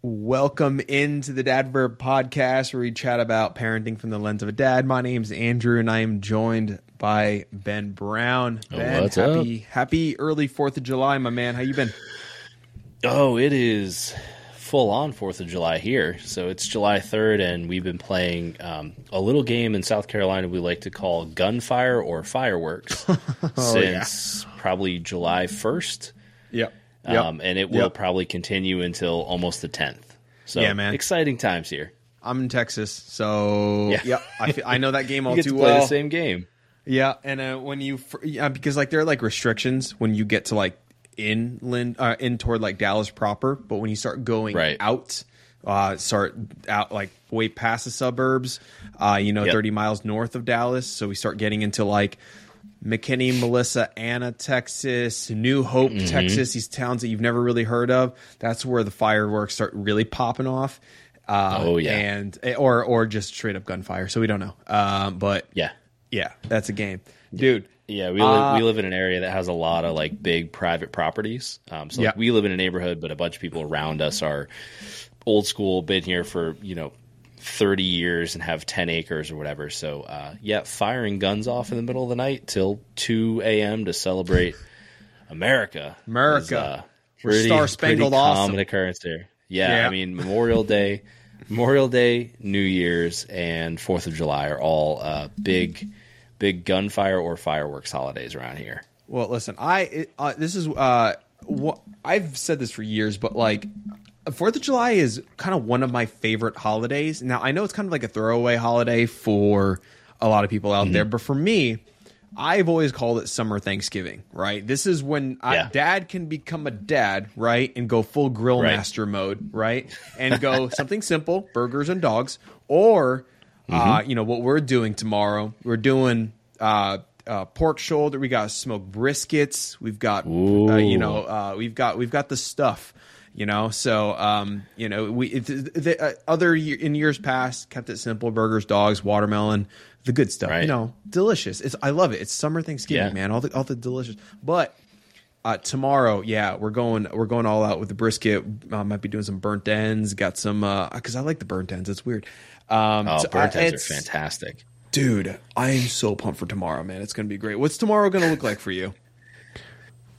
Welcome into the Dadverb podcast where we chat about parenting from the lens of a dad. My name's Andrew and I am joined by Ben Brown. Ben, what's happy happy early 4th of July, my man. How you been? Oh, it is full on Fourth of July here. So it's July third, and we've been playing um, a little game in South Carolina we like to call gunfire or fireworks since probably July first, Yep. Um, and it will Yep. probably continue until almost the tenth. So Yeah, man. exciting times here. I'm in Texas, so yeah, Yeah. I, fe- I know that game all too to play well. the same game. Yeah, and uh, when you fr- yeah, because like there are like restrictions when you get to like inland uh, in toward like Dallas proper, but when you start going Right. out, uh, start out like way past the suburbs, uh, you know, Yep. thirty miles north of Dallas, so we start getting into like McKinney, Melissa, Anna, Texas, New Hope, Mm-hmm. Texas, these towns that you've never really heard of. That's where the fireworks start really popping off. Uh, Oh, yeah. and or or just straight up gunfire. So we don't know, um, but Yeah. yeah, that's a game, dude. Yeah, we Uh, live, we live in an area that has a lot of like big private properties. Um, so like, Yeah. we live in a neighborhood, but a bunch of people around us are old school, been here for you know thirty years and have ten acres or whatever. So uh, yeah, firing guns off in the middle of the night till two a.m. to celebrate America. America. is, uh, pretty, star-spangled pretty awesome. common occurrence here. Yeah, Yeah. I mean Memorial Day, Memorial Day, New Year's, and Fourth of July are all uh, big, big gunfire or fireworks holidays around here. Well, listen, I it, uh, this is uh, what I've said this for years, but like Fourth of July is kind of one of my favorite holidays. Now I know it's kind of like a throwaway holiday for a lot of people Mm-hmm. out there, but for me, I've always called it summer Thanksgiving. Right, this is when I, Yeah. dad can become a dad, right, and go full grill Right. master mode, right, and go something simple, burgers and dogs, or Mm-hmm. uh, you know what we're doing tomorrow. We're doing uh, uh, pork shoulder. We got smoked briskets. We've got uh, you know uh, we've got we've got the stuff. You know, so um, you know we it, the, uh, other in years past kept it simple: burgers, dogs, watermelon, the good stuff. right. You know, delicious. It's I love it. It's summer Thanksgiving, Yeah. man. All the all the delicious, but. Uh, tomorrow, yeah, we're going. We're going all out with the brisket. Uh, might be doing some burnt ends. Got some because I like the burnt ends. It's weird. Um, Oh, so, burnt uh, ends are it's- fantastic. dude. I am so pumped for tomorrow, man. It's gonna be great. What's tomorrow gonna look like for you?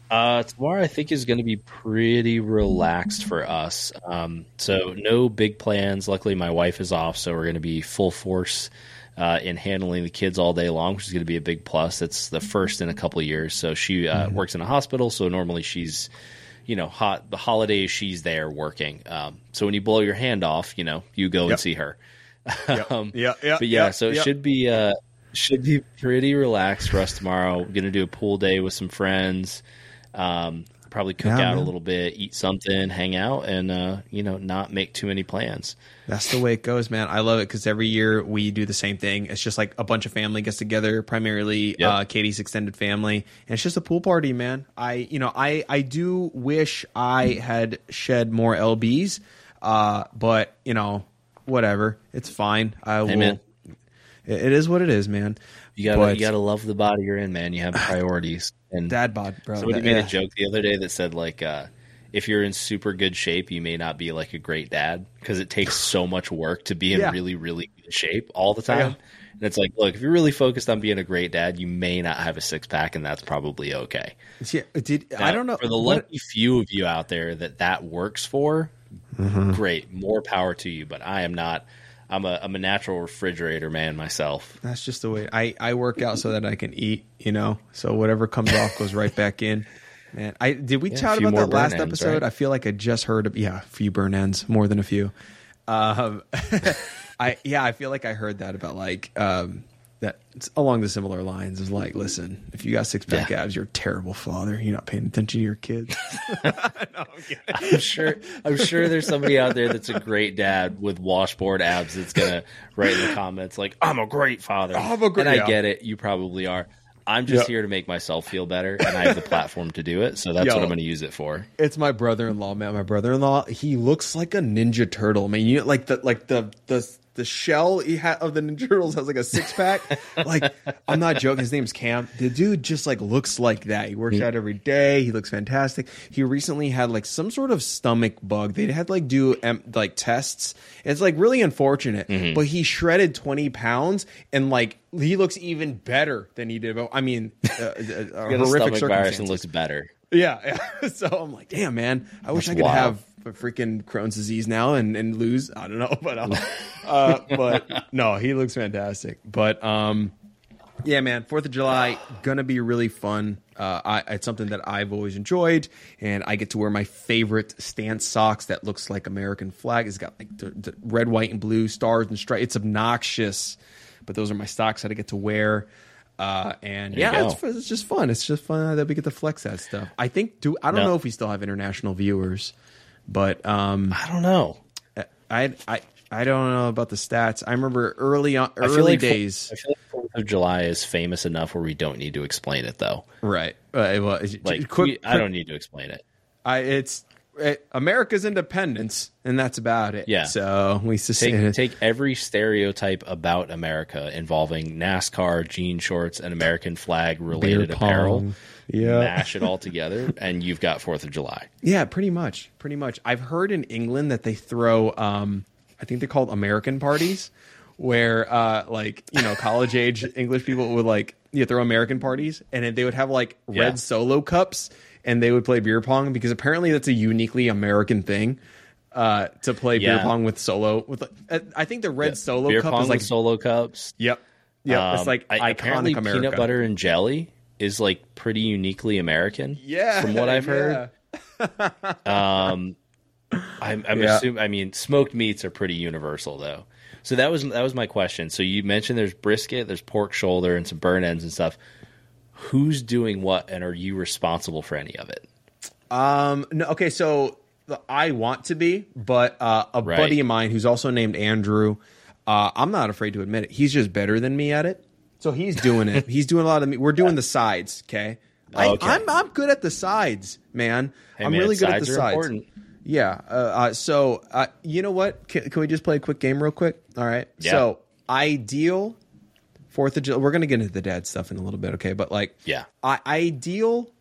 Uh, tomorrow, I think, is going to be pretty relaxed for us. Um, so, no big plans. Luckily, my wife is off, so we're going to be full force uh, in handling the kids all day long, which is going to be a big plus. It's the first in a couple of years. So, she uh, works in a hospital, so normally she's, you know, hot the holidays she's there working. Um, so, when you blow your hand off, you know, you go Yep. and see her. um, Yeah, yeah. but yeah, so it should be uh, should be pretty relaxed for us tomorrow. We're gonna do a pool day with some friends. Um, probably cook Yeah, out a little bit, eat something, hang out, and uh, you know, not make too many plans. That's the way it goes, man. I love it because every year we do the same thing. It's just like a bunch of family gets together, primarily Yep. uh, Katie's extended family, and it's just a pool party, man. I, you know, I, I do wish I had shed more lbs, uh, but you know, whatever, it's fine. I will. man. It, it is what it is, man. You gotta But- you gotta love the body you're in, man. You have priorities. And Dad bod, bro. somebody That- made yeah. a joke the other day that said like. Uh, if you're in super good shape, you may not be like a great dad because it takes so much work to be in Yeah. really, really good shape all the time. Yeah. And it's like, look, if you're really focused on being a great dad, you may not have a six pack, and that's probably okay. Yeah, did I don't know for the what- lucky few of you out there that that works for. Mm-hmm. Great, more power to you. But I am not. I'm a I'm a natural refrigerator man myself. That's just the way I, I work out so that I can eat, you know. So whatever comes off goes right back in. Man, I did we Yeah, chat about that last ends, episode? right? I feel like I just heard yeah, a few burn ends, more than a few. Um, I yeah, I feel like I heard that about like um, that along the similar lines is like, listen, if you got six pack Yeah. abs, you're a terrible father. You're not paying attention to your kids. I'm sure I'm sure there's somebody out there that's a great dad with washboard abs that's gonna write in the comments like I'm a great father. I'm a great- and I yeah. get it. You probably are. I'm just Yeah. here to make myself feel better, and I have the platform to do it. So that's Yo. what I'm going to use it for. It's my brother-in-law, man. My brother-in-law, he looks like a ninja turtle, man. You know, like the like the the the shell he ha- of the Ninja Turtles has like a six pack. like I'm not joking. His name's Cam. The dude just like looks like that. He works out every day. He looks fantastic. He recently had like some sort of stomach bug. They had like do um, like tests. It's like really unfortunate. But he shredded 20 pounds and like he looks even better than he did. I mean, uh, uh, horrific stomach virus and looks better. Yeah, yeah. So I'm like, damn, man. I wish I could wild. have a freaking Crohn's disease now and, and lose. I don't know, but uh, uh, but no, he looks fantastic. But um, yeah, man. Fourth of July gonna be really fun. Uh, I, it's something that I've always enjoyed, and I get to wear my favorite stance socks that looks like American flag. It's got like the, the red, white, and blue stars and stripes. It's obnoxious, but those are my socks that I get to wear. Uh, and There yeah, it's, it's just fun. It's just fun that we get to flex that stuff. I think. Do I don't No. know if we still have international viewers, but um, I don't know. I I I don't know about the stats. I remember early on, I feel early like days. I feel like Fourth of July is famous enough where we don't need to explain it, though. right. Uh, well, Like, quick, we- I don't need to explain it. I it's it, America's independence, and that's about it. Yeah. So we just Take take every stereotype about America involving NASCAR, jean shorts, and American flag related apparel. Yeah. mash it all together, and you've got Fourth of July. Yeah, pretty much. Pretty much. I've heard in England that they throw um I think they're called American parties where uh like, you know, college age English people would like you throw American parties and they would have like Yeah. red solo cups and they would play beer pong because apparently that's a uniquely American thing. Uh, to play beer pong with solo with, uh, I think the red solo Beer cup pong is like solo cups. yep, yep. it's Um, like I- iconic America. peanut butter and jelly is like pretty uniquely American. Yeah, from what I've heard. yeah. I'm, I'm Yeah. assuming. I mean, smoked meats are pretty universal, though. So that was that was my question. So you mentioned there's brisket, there's pork shoulder, and some burn ends and stuff. Who's doing what, and are you responsible for any of it? Um, no, okay, so I want to be, but uh, a Right. buddy of mine who's also named Andrew, uh, I'm not afraid to admit it. He's just better than me at it. So he's doing it. he's doing a lot of me. We're doing the sides, okay? I, Okay. I'm I'm good at the sides, man. Hey, I'm man, really good at the sides. important. Yeah. Uh, uh, so uh, you know what? Can, can we just play a quick game real quick? All right. Yeah. So ideal Fourth of July. We're gonna get into the dad stuff in a little bit, okay? But like, Yeah. I, ideal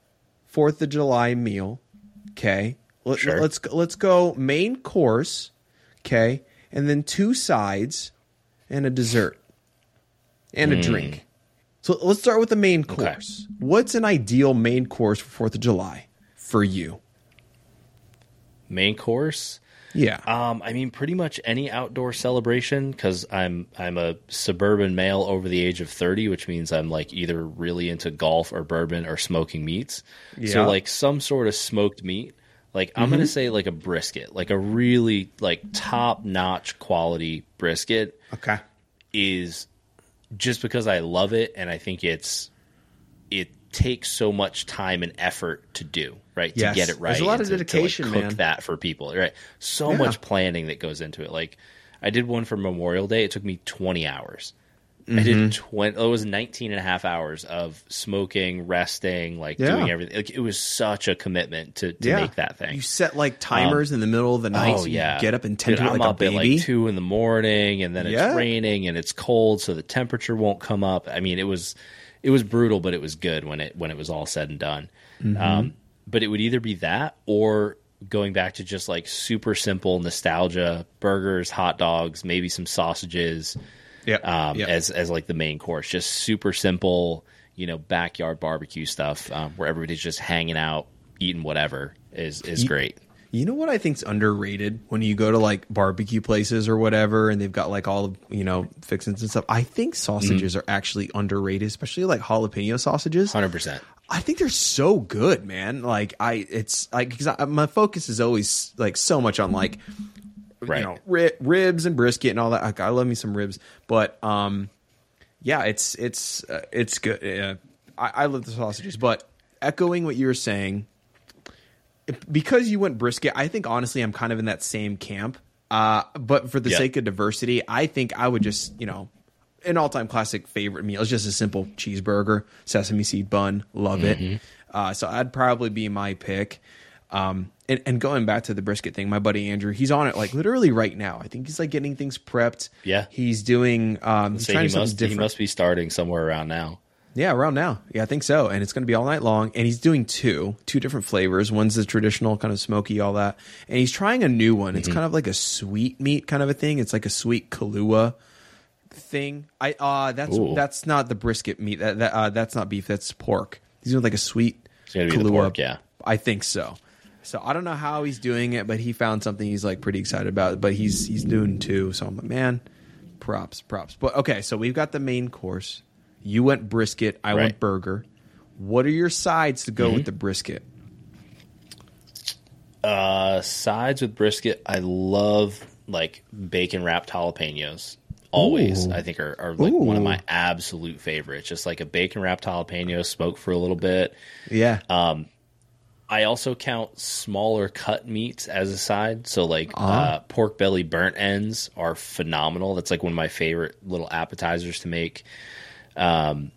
Fourth of July meal. Okay. Let, Sure. Let's let's go main course. Okay, and then two sides and a dessert and a drink. So let's start with the main Hmm. Okay. course. What's an ideal main course for Fourth of July for you? Main course. Yeah. Um, I mean, pretty much any outdoor celebration because I'm I'm a suburban male over the age of thirty, which means I'm like either really into golf or bourbon or smoking meats. Yeah. So like some sort of smoked meat. Like I'm gonna say like a brisket, like a really like top notch quality brisket okay. is just because I love it and I think it's it takes so much time and effort to do right Yes. to get it right. There's a lot of to- to, like, cook man. that for people, right? So Yeah. much planning that goes into it. Like I did one for Memorial Day. It took me 20 hours. I Mm-hmm. did 20 it was 19 and a half hours of smoking, resting, like Yeah. doing everything. Like, it was such a commitment to, to yeah. make that thing. You set like timers in the middle of the night. Oh so you yeah, get up and tend Dude, to it I'm like a up at like two in the morning, and then it's Yeah. raining and it's cold, so the temperature won't come up. I mean, it was it was brutal, but it was good when it when it was all said and done. Mm-hmm. Um, but it would either be that or going back to just like super simple nostalgia burgers, hot dogs, maybe some sausages Yep. um, Yep. as as like the main course. Just super simple, you know, backyard barbecue stuff um, where everybody's just hanging out, eating whatever is is great. You know what I think's underrated when you go to like barbecue places or whatever, and they've got like all the you know fixings and stuff. I think sausages Mm-hmm. are actually underrated, especially like jalapeno sausages. Hundred percent. I think they're so good, man. Like I, it's like because my focus is always like so much on like Right. you know ri- ribs and brisket and all that. Like, I love me some ribs, but um, yeah, it's it's uh, it's good. Yeah. I, I love the sausages, but echoing what you were saying, because you went brisket, I think honestly I'm kind of in that same camp. Uh, but for the Yeah. sake of diversity, I think I would just you know an all-time classic favorite meal is just a simple cheeseburger, sesame seed bun, love it. Uh, so I'd probably be my pick. Um, and, and going back to the brisket thing, my buddy Andrew, he's on it like literally right now. I think he's like getting things prepped. Yeah. he's doing. Um, he's trying he something must he must be starting somewhere around now. Yeah, around now. Yeah, I think so. And it's going to be all night long. And he's doing two, two different flavors. One's the traditional kind of smoky, all that. And he's trying a new one. Mm-hmm. It's kind of like a sweet meat kind of a thing. It's like a sweet Kahlua thing. I uh that's Ooh. that's not the brisket meat. That, that uh, that's not beef. That's pork. He's doing like a sweet It's gonna be the pork, yeah. I think so. So I don't know how he's doing it, but he found something he's like pretty excited about. But he's he's doing two. So I'm like, man, props, props. But okay, so we've got the main course. You went brisket. I went burger. What are your sides to go Mm-hmm. with the brisket? Uh, sides with brisket, I love like bacon wrapped jalapenos. Always, Ooh. I think are, are like one of my absolute favorites. Just like a bacon wrapped jalapeno, smoked for a little bit. Yeah. Uh, I also count smaller cut meats as a side. So like uh, pork belly burnt ends are phenomenal. That's like one of my favorite little appetizers to make. Um,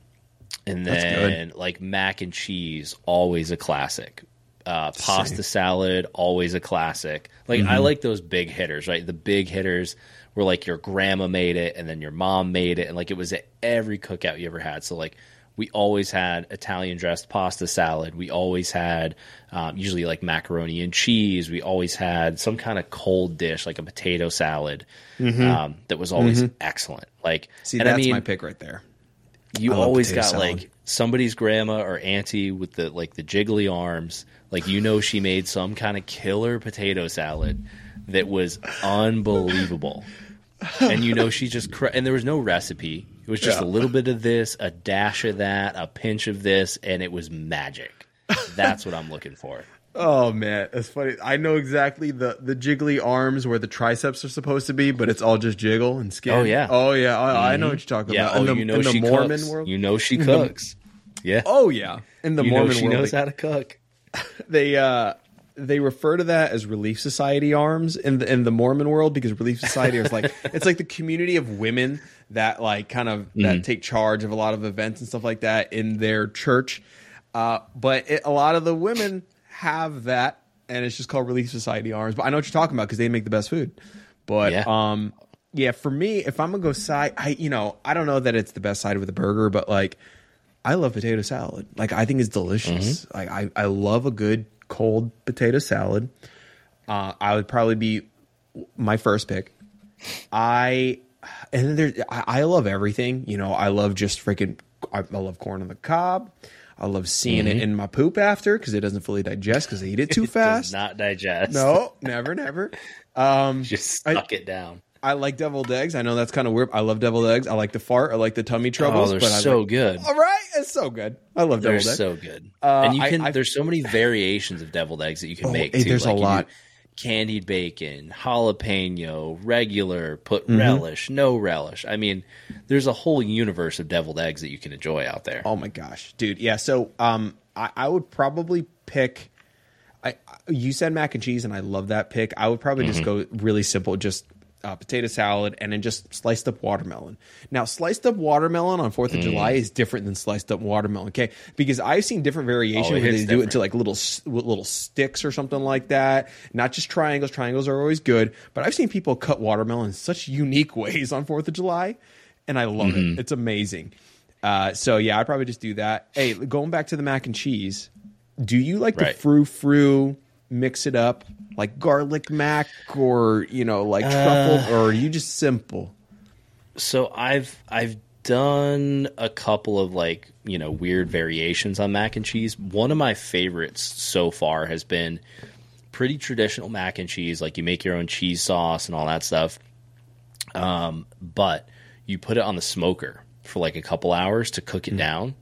and That's then like mac and cheese, always a classic. Uh, pasta Same. salad, always a classic. Like I like those big hitters, right? The big hitters where like your grandma made it and then your mom made it, and like it was at every cookout you ever had. So like we always had Italian dressed pasta salad. We always had um, usually like macaroni and cheese. We always had some kind of cold dish like a potato salad um, that was always excellent. Like, See, and that's I mean, my pick right there. you always got salad. like somebody's grandma or auntie with the like the jiggly arms. Like you know, she made some kind of killer potato salad that was unbelievable. and you know, she just cr- and there was no recipe. It was just Yeah. a little bit of this, a dash of that, a pinch of this, and it was magic. That's what I'm looking for. Oh man, that's funny. I know exactly the the jiggly arms where the triceps are supposed to be, but it's all just jiggle and skin. Oh, yeah. Oh yeah. I, I know what you're talking Yeah, about. oh, in the, you know in the she Mormon cooks. world. You know she the- cooks. yeah. oh yeah. In the you Mormon she world, knows they- how to cook. they uh they refer to that as relief society arms in the in the Mormon world because relief society is like it's like the community of women that like kind of that take charge of a lot of events and stuff like that in their church. Uh, but it, a lot of the women have that, and it's just called relief society arms. But I know what you're talking about because they make the best food. But Yeah. um, yeah, for me, if I'm gonna go side, I you know I don't know that it's the best side with a burger, but like I love potato salad. Like I think it's delicious. Like I, I love a good cold potato salad. Uh, I would probably be my first pick. I and then there I, I love everything. You know, I love just freaking. I, I love corn on the cob. I love seeing it in my poop after because it doesn't fully digest because I eat it too Does fast. not digest. no, never, never. Um, Just I- suck it down. I like deviled eggs. I know that's kind of weird. I love deviled eggs. I like the fart. I like the tummy Oh, troubles. they're but I so like- good. All right, it's so good. I love They're deviled eggs. so good. Uh, and you can. I- there's so many variations of deviled eggs that you can Oh, make. hey, too. there's a Like, do lot. Candied bacon, jalapeno, regular, put Mm-hmm. relish, no relish. I mean, there's a whole universe of deviled eggs that you can enjoy out there. Oh my gosh, dude. Yeah. So, um, I, I would probably pick. I you said mac and cheese, and I love that pick. I would probably just go really simple, just uh, potato salad, and then just sliced up watermelon. Now, sliced up watermelon on Fourth of July is different than sliced up watermelon, okay? Because I've seen different variations Oh, where they hits do it to like little little sticks or something like that. Not just triangles. Triangles are always good, but I've seen people cut watermelon in such unique ways on Fourth of July, and I love Mm-hmm. it. It's amazing. Uh, so yeah, I'd probably just do that. Hey, going back to the mac and cheese, do you like Right. the frou frou? Mix it up like garlic mac, or you know, like Uh, truffle, or are you just simple? So I've I've done a couple of like you know weird variations on mac and cheese. One of my favorites so far has been pretty traditional mac and cheese. Like you make your own cheese sauce and all that stuff. Um, but you put it on the smoker for like a couple hours to cook it down,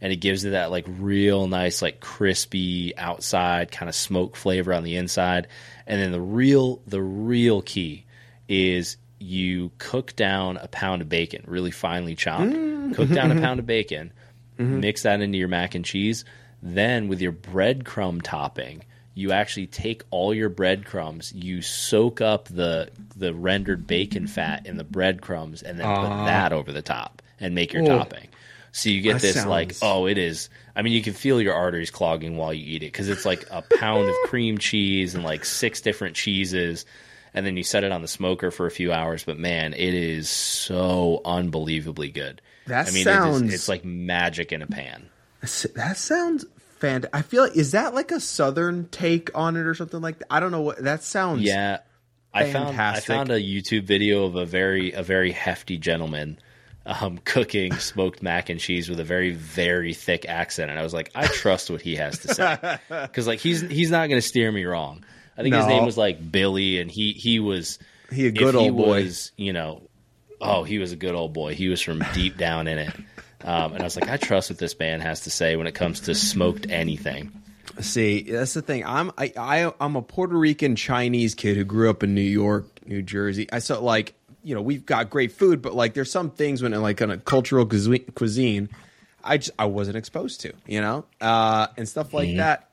and it gives it that like real nice like crispy outside kind of smoke flavor on the inside. And then the real the real key is you cook down a pound of bacon, really finely chopped. Mm. Cook down a pound of bacon, mm-hmm. mix that into your mac and cheese. Then with your breadcrumb topping, you actually take all your breadcrumbs, you soak up the the rendered bacon fat in the breadcrumbs, and then put ah. that over the top and make your Oh. topping. So you get That this sounds- like, oh, it is. I mean, you can feel your arteries clogging while you eat it because it's like a pound of cream cheese and like six different cheeses, and then you set it on the smoker for a few hours. But man, it is so unbelievably good. That I mean, sounds- is, it's like magic in a pan. That sounds fantastic. I feel like is that like a southern take on it or something like that? I don't know what that sounds. Yeah, I found I found a YouTube video of a very a very hefty gentleman um, cooking smoked mac and cheese with a very very thick accent, and I was like, I trust what he has to say because like he's he's not going to steer me wrong. I think his name was like Billy, and he he was He a good old boy. Was, you know, oh, he was a good old boy. He was from deep down in it. Um, and I was like, I trust what this man has to say when it comes to smoked anything. See, that's the thing. I'm I, I I'm a Puerto Rican Chinese kid who grew up in New York, New Jersey. I saw like you know we've got great food, but like there's some things when like on a cultural cuisine, I just I wasn't exposed to, you know, uh, and stuff like that.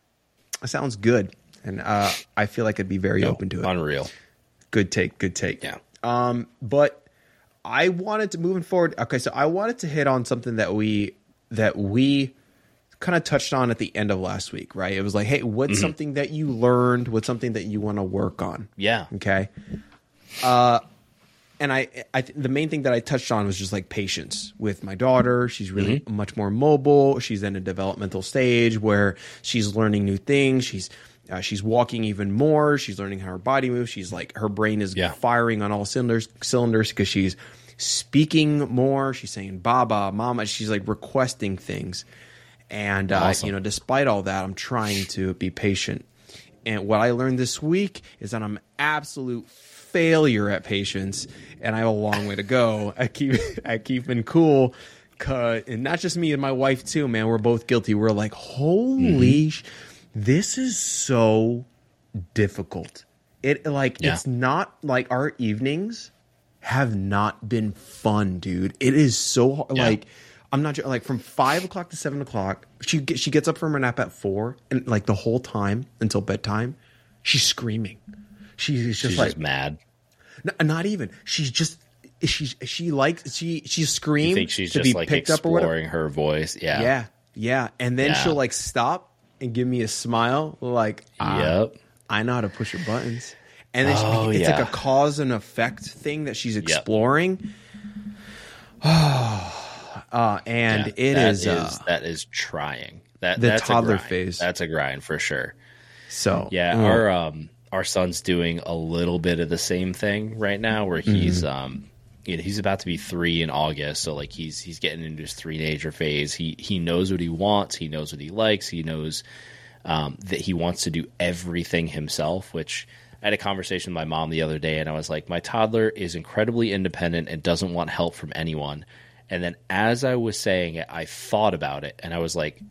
Sounds good, and uh, I feel like I'd be very open to it. Unreal. Good take, good take. Yeah. Um, but I wanted to moving forward. Okay, so I wanted to hit on something that we that we kind of touched on at the end of last week, right? It was like, hey, what's Mm-hmm. something that you learned? What's something that you want to work on? Yeah. Okay. Uh, and I, I, th- the main thing that I touched on was just like patience with my daughter. She's really Mm-hmm. much more mobile. She's in a developmental stage where she's learning new things. She's, uh, she's walking even more. She's learning how her body moves. She's like her brain is Yeah. firing on all cylinders, cylinders because she's speaking more. She's saying "baba," "mama." She's like requesting things, and uh, Awesome. you know, despite all that, I'm trying to be patient. And what I learned this week is that I'm absolute failure at patience, and I have a long way to go. I keep I keeping cool, 'cause- and not just me and my wife too. Man, we're both guilty. We're like, holy, mm-hmm. sh- this is so difficult. It like Yeah. it's not like our evenings have not been fun, dude. It is so hard. Yeah. like. I'm not like from five o'clock to seven o'clock. She she gets up from her nap at four, and like the whole time until bedtime, she's screaming. She's just She's like just mad. n- not even. She's just she she likes she she screams think she's to just be like picked up or whatever. exploring her voice? Yeah. Yeah, yeah, and then Yeah. she'll like stop and give me a smile, like ah, Yep. I know how to push her buttons. And then Oh, she, it's yeah. like a cause and effect thing that she's exploring. uh, and Yeah, it that is, uh, that is trying. That the that's toddler a phase. That's a grind for sure. so Yeah, mm. our um our son's doing a little bit of the same thing right now, where he's Mm-hmm. um you know he's about to be three in August, so like he's he's getting into his teenager phase. He he knows what he wants, he knows what he likes, he knows um, that he wants to do everything himself. Which I had a conversation with my mom the other day, and I was like, my toddler is incredibly independent and doesn't want help from anyone. And then as I was saying it, I thought about it, and I was like,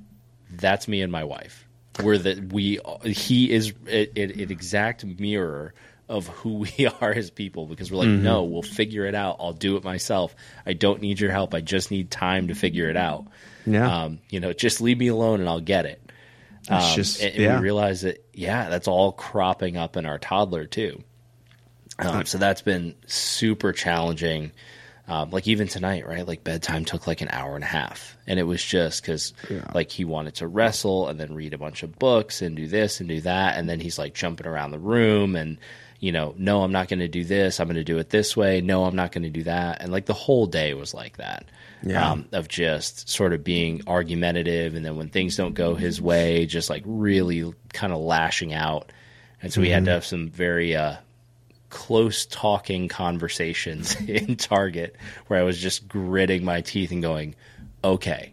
that's me and my wife. We're that we he is an exact mirror of who we are as people because we're like, no, we'll figure it out. I'll do it myself. I don't need your help. I just need time to figure it out. Yeah. Um, you know, just leave me alone and I'll get it. It's Um, just- and, and yeah. we realize that yeah, that's all cropping up in our toddler too. Um, so that's been super challenging. Um, like even tonight, right? Like bedtime took like an hour and a half, and it was just because like he wanted to wrestle and then read a bunch of books and do this and do that, and then he's like jumping around the room and you know, no, I'm not going to do this. I'm going to do it this way. No, I'm not going to do that. And like the whole day was like that. Yeah. Um, of just sort of being argumentative, and then when things don't go his way, just like really kind of lashing out. And so we had to have some very uh, close talking conversations in Target where I was just gritting my teeth and going, okay,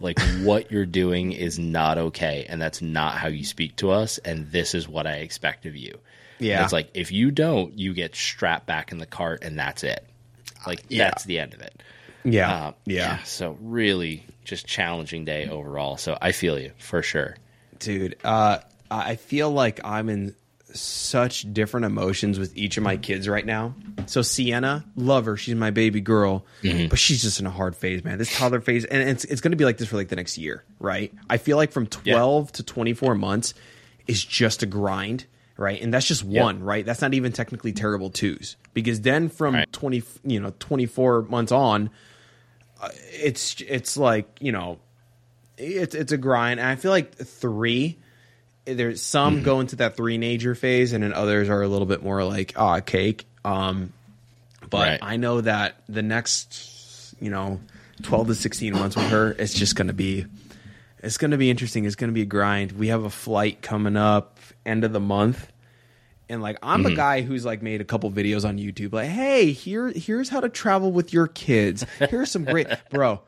like what you're doing is not okay. And that's not how you speak to us. And this is what I expect of you. Yeah. And it's like, if you don't, you get strapped back in the cart and that's it. Like, Yeah. that's the end of it. yeah, Uh, yeah, So, really just challenging day overall. So, I feel you for sure. dude. Uh, I feel like I'm in such different emotions with each of my kids right now. So Sienna, love her. She's my baby girl, mm-hmm. but she's just in a hard phase, man. This toddler phase, and it's it's going to be like this for like the next year, right? I feel like from 12 to 24 months is just a grind, right? And that's just one, right? That's not even technically terrible twos, because then from Right. 20, you know, 24 months on, uh, it's it's like you know, it's it's a grind. And I feel like three. There's some Mm-hmm. go into that threenager phase, and then others are a little bit more like ah cake. Um, but Right. I know that the next, you know, twelve to sixteen months with her, it's just going to be, it's going to be interesting. It's going to be a grind. We have a flight coming up end of the month, and like I'm Mm-hmm. a guy who's like made a couple videos on YouTube, like, hey, here, here's how to travel with your kids. Here's some great, bro.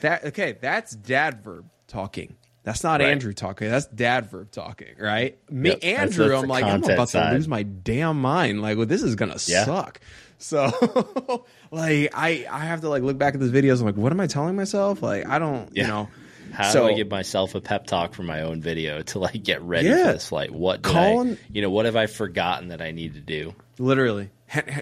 That okay? That's dad verb talking. That's not Right. Andrew talking. That's dad verb talking, right? Me, Yep, Andrew, that's I'm like, I'm about side. to lose my damn mind. Like, well, this is gonna Yeah. suck. So, like, I I have to like look back at these videos. I'm like, what am I telling myself? Like, I don't, you know. How so, do I give myself a pep talk for my own video to like get ready Yeah. for this flight? What did Colin- I, you know, what have I forgotten that I need to do? Literally,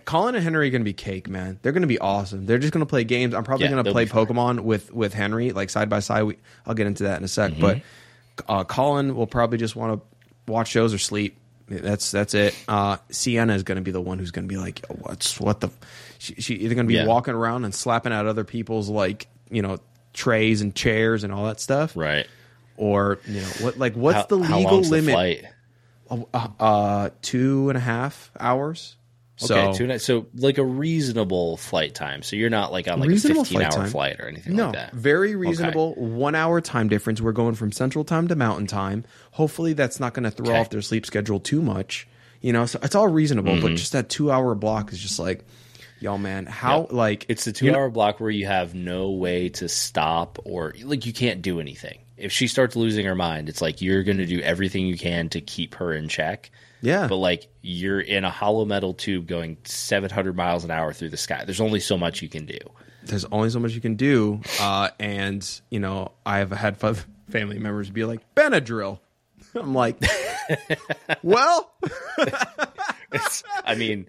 Colin and Henry are going to be cake, man. They're going to be awesome. They're just going to play games. I'm probably Yeah, going to they'll play be fine. Pokemon with with Henry, like side by side. We, I'll get into that in a sec. Mm-hmm. But uh, Colin will probably just want to watch shows or sleep. That's that's it. Uh, Sienna is going to be the one who's going to be like, "What's what the?" She, she either going to be Yeah. walking around and slapping at other people's like you know trays and chairs and all that stuff, Right. or you know what like what's How- the how legal long's the limit? flight? Uh, uh, two and a half hours. So Okay, two nights. So like a reasonable flight time. So you're not like on like a 15 flight hour time. flight or anything No, like that. very reasonable. One hour time difference. We're going from Central Time to Mountain Time. Hopefully, that's not going to throw Okay. off their sleep schedule too much. You know, so it's all reasonable. Mm-hmm. But just that two hour block is just like, y'all, man, how Yep. like It's the two you know- hour block where you have no way to stop or like you can't do anything. If she starts losing her mind, it's like you're going to do everything you can to keep her in check. Yeah. But like you're in a hollow metal tube going 700 miles an hour through the sky. There's only so much you can do. there's only so much you can do. Uh, and you know, I've had f- family members be like Benadryl. I'm like, well, It's, I mean,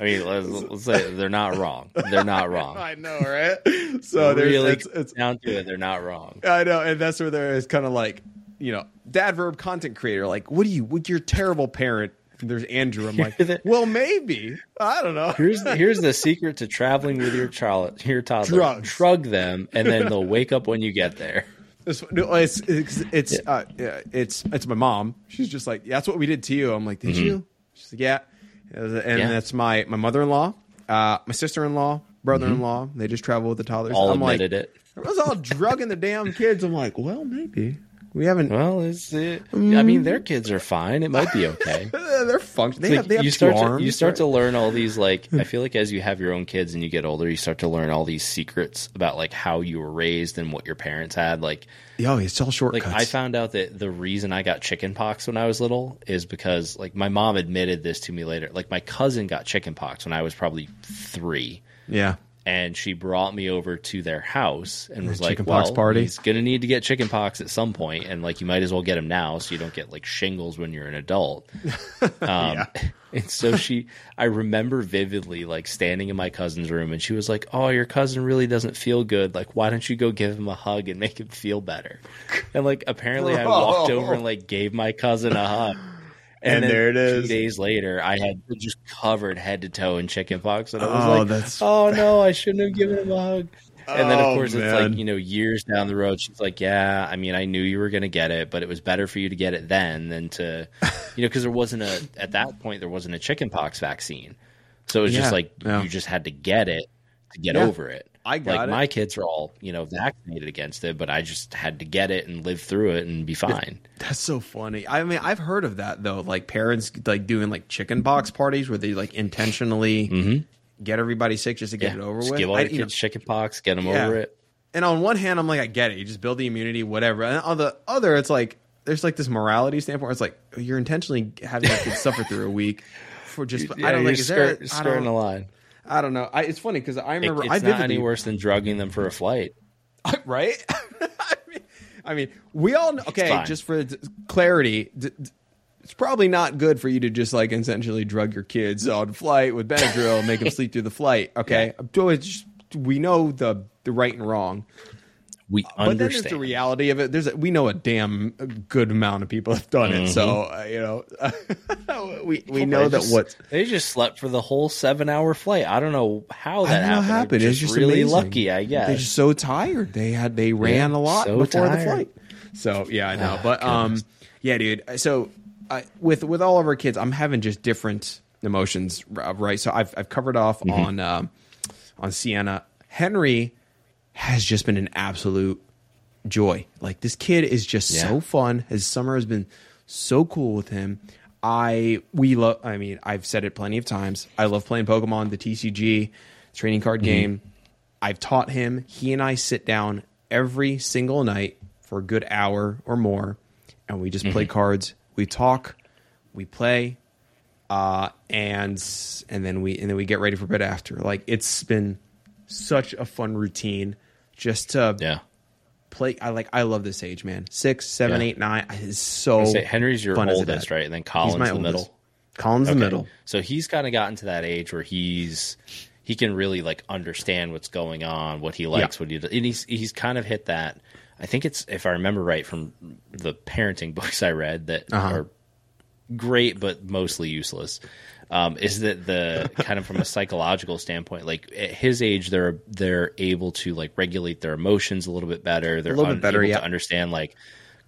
I mean, let's, let's say they're not wrong. They're not wrong. I know, right? So there's really it's, it's down to it, they're not wrong. I know, and that's where there is kind of like, you know, dad verb content creator. Like, what do you? What you're terrible parent? There's Andrew. I'm like, well, maybe. I don't know. Here's here's the secret to traveling with your child, your toddler. Drugs. Drug them, and then they'll wake up when you get there. It's it's it's it's, uh, it's it's my mom. She's just like, that's what we did to you. I'm like, did you? She's like, yeah. And Mm-hmm. Yeah. that's my my mother in law, uh, my sister in law, brother in law. They just travel with the toddlers. Mm-hmm. All I'm like, it. I was all drugging the damn kids. I'm like, well, maybe we haven't. Well, is it. I mean, their mm. kids are fine. It might be okay. They're function. They It's have they have you start arms. to you start right? to learn all these like I feel like as you have your own kids and you get older, you start to learn all these secrets about like how you were raised and what your parents had. Like Yo, it's all shortcuts. like I found out that the reason I got chicken pox when I was little is because like my mom admitted this to me later. Like my cousin got chicken pox when I was probably three. yeah. And she brought me over to their house and was like, "Well, party? he's gonna need to get chickenpox at some point, and like you might as well get him now, so you don't get like shingles when you're an adult." Um, And so she, I remember vividly like standing in my cousin's room, and she was like, "Oh, your cousin really doesn't feel good. Like, why don't you go give him a hug and make him feel better?" And like apparently, I walked over and like gave my cousin a hug. And then there it is. Two days later, I had just covered head to toe in chickenpox, and I was Oh, like, that's- "Oh no, I shouldn't have given him a hug." And then, Oh, of course, it's like you know, years down the road, she's like, "Yeah, I mean, I knew you were going to get it, but it was better for you to get it then than to, you know, because there wasn't a at that point there wasn't a chickenpox vaccine, so it was Yeah, just like yeah. you just had to get it to get Yeah, over it." I got like it. my kids are all you know vaccinated against it, but I just had to get it and live through it and be fine. That's so funny. I mean, I've heard of that though. Like parents like doing like chicken pox parties where they like intentionally get everybody sick just to get Mm-hmm. Yeah, it over with. give all I- your you know, kids chickenpox, get them Yeah. over it. and on one hand, I'm like, I get it. You just build the immunity, whatever. And on the other, it's like there's like this morality standpoint. It's like you're intentionally having your kids suffer through a week for just. Yeah, I don't like. Is there? skirt- I skirting the line. I don't know. I, it's funny because I It- remember it's I not any worse than drugging them for a flight. right? I, mean, I mean, we all know, okay. Just for d- clarity, d- d- it's probably not good for you to just like essentially drug your kids on flight with Benadryl and make them sleep through the flight. Okay, just- we know the the right and wrong. We but then there's the reality of it. There's a, we know a damn good amount of people have done it, so uh, you know we we know that just- what they just slept for the whole seven hour flight. I don't know how that I don't know happened. happened. They're It's just really amazing. lucky, I guess. They're just so tired. They had they ran a lot so before the flight. So yeah, I know. Ah, but um, yeah, dude. So I, with with all of our kids, I'm having just different emotions, uh, right? So I've I've covered off Mm-hmm. on um, on Sienna. Henry has just been an absolute joy. Like this kid is just Yeah. so fun. His summer has been so cool with him. I we love. I mean, I've said it plenty of times. I love playing Pokemon, the TCG trading card Mm-hmm. game. I've taught him. He and I sit down every single night for a good hour or more, and we just Mm-hmm. play cards. We talk, we play, uh, and and then we and then we get ready for bed after. Like it's been such a fun routine just to yeah. play. I like. I love this age, man. Six, seven, Yeah. eight, nine. It's so. Say Henry's your oldest, right? And then Colin's the oldest. middle. Colin's Okay. the middle. So he's kind of gotten to that age where he's he can really like understand what's going on, what he likes, what he does, and he's he's kind of hit that. I think it's if I remember right from the parenting books I read that Uh-huh. are great but mostly useless. Um, is that the kind of from a psychological standpoint? Like at his age, they're they're able to like regulate their emotions a little bit better. They're little bit better, able yeah. to understand like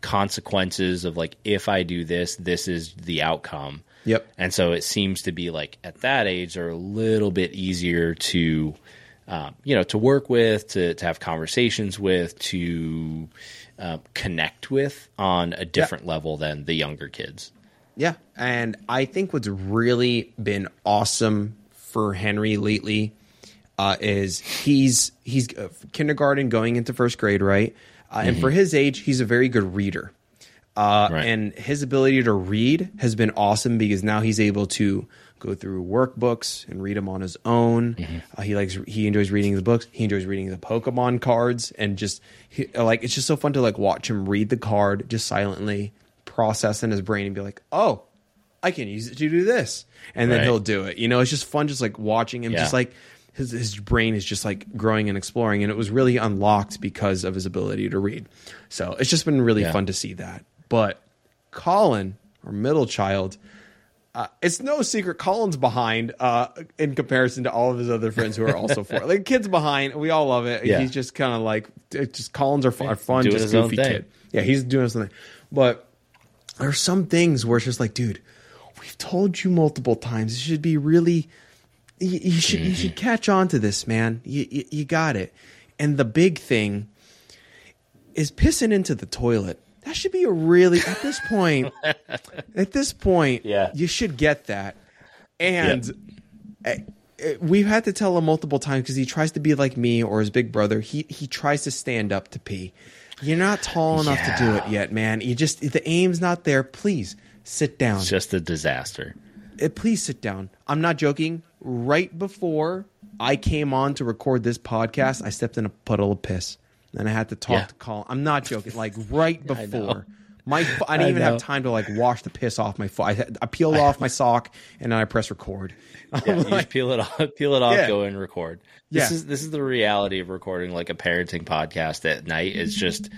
consequences of like if I do this, this is the outcome. Yep. And so it seems to be like at that age they're a little bit easier to, um, you know, to work with, to to have conversations with, to uh, connect with on a different level than the younger kids. Yeah, and I think what's really been awesome for Henry lately uh, is he's he's uh, kindergarten going into first grade, right? Uh, And for his age, he's a very good reader. Uh, Right. And his ability to read has been awesome because now he's able to go through workbooks and read them on his own. Uh, he likes he enjoys reading the books. He enjoys reading the Pokemon cards and just he, like it's just so fun to like watch him read the card just silently, process in his brain and be like, oh, I can use it to do this, and then Right. he'll do it. You know, it's just fun, just like watching him, just like his his brain is just like growing and exploring, and it was really unlocked because of his ability to read. So it's just been really Yeah. fun to see that. But Colin, our middle child, uh, it's no secret Colin's behind uh, in comparison to all of his other friends who are also four. Like kids behind, we all love it. Yeah. He's just kind of like it's just Collins are fun, are fun just goofy kid. Yeah, he's doing something. But there are some things where it's just like, dude, we've told you multiple times. It should be really. You, you should you should catch on to this, man. You, you you got it. And the big thing is pissing into the toilet. That should be a really at this point. at this point, Yeah. you should get that. And eh, eh, we've had to tell him multiple times because he tries to be like me or his big brother. He he tries to stand up to pee. You're not tall enough to do it yet, man. You just the aim's not there. Please sit down. It's just a disaster. Uh, please sit down. I'm not joking. Right before I came on to record this podcast, I stepped in a puddle of piss, and I had to talk Yeah. to Colin. I'm not joking. Like right before. My, fo- I didn't I even know. have time to like wash the piss off my foot. I, I peeled off my sock and then I press record. Yeah, I'm you like, just peel it off, peel it off, Yeah. go and record. This Yeah. is this is the reality of recording like a parenting podcast at night. It's just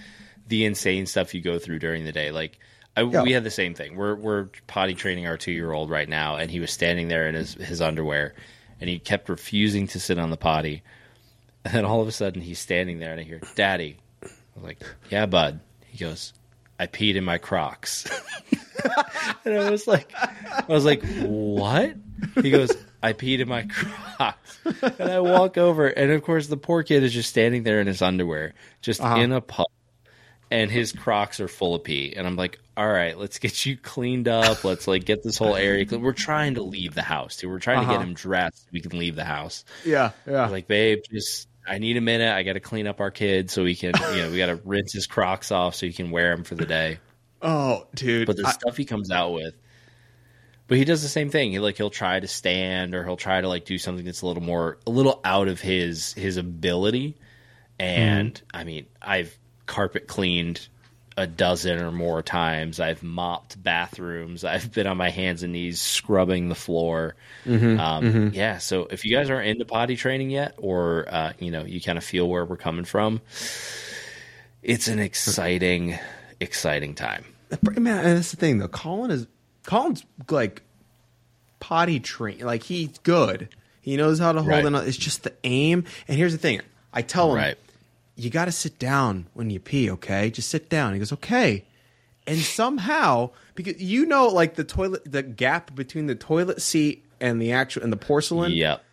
the insane stuff you go through during the day. Like I, Yeah. we had the same thing. We're we're potty training our two year old right now, and he was standing there in his his underwear, and he kept refusing to sit on the potty. And then all of a sudden, he's standing there, and I hear, "Daddy," I was like, "Yeah, bud." He goes, "I peed in my Crocs." and I was like, I was like, what? He goes, I peed in my Crocs. And I walk over, and of course, the poor kid is just standing there in his underwear, just Uh-huh. in a puddle, and his Crocs are full of pee. And I'm like, all right, let's get you cleaned up. Let's like get this whole area. clean." We're trying to leave the house, too. We're trying to Uh-huh. get him dressed. So we can leave the house. yeah, yeah. like, babe, just I need a minute. I got to clean up our kid so we can, you know, we got to rinse his Crocs off so he can wear them for the day oh, dude. but the I- stuff he comes out with but he does the same thing he like he'll try to stand or he'll try to like do something that's a little more a little out of his his ability and Mm-hmm. i mean i've carpet cleaned a dozen or more times i've mopped bathrooms i've been on my hands and knees scrubbing the floor Mm-hmm. um, yeah so if you guys aren't into potty training yet or uh, you know you kind of feel where we're coming from it's an exciting, exciting time. Man, that's the thing though. Colin is Colin's like potty trained. Like he's good. He knows how to hold Right. it. It's just the aim. And here's the thing. I tell him, Right. You got to sit down when you pee. Okay, just sit down. He goes, okay. And somehow, because you know, like the toilet, the gap between the toilet seat and the actual and the porcelain. Yep.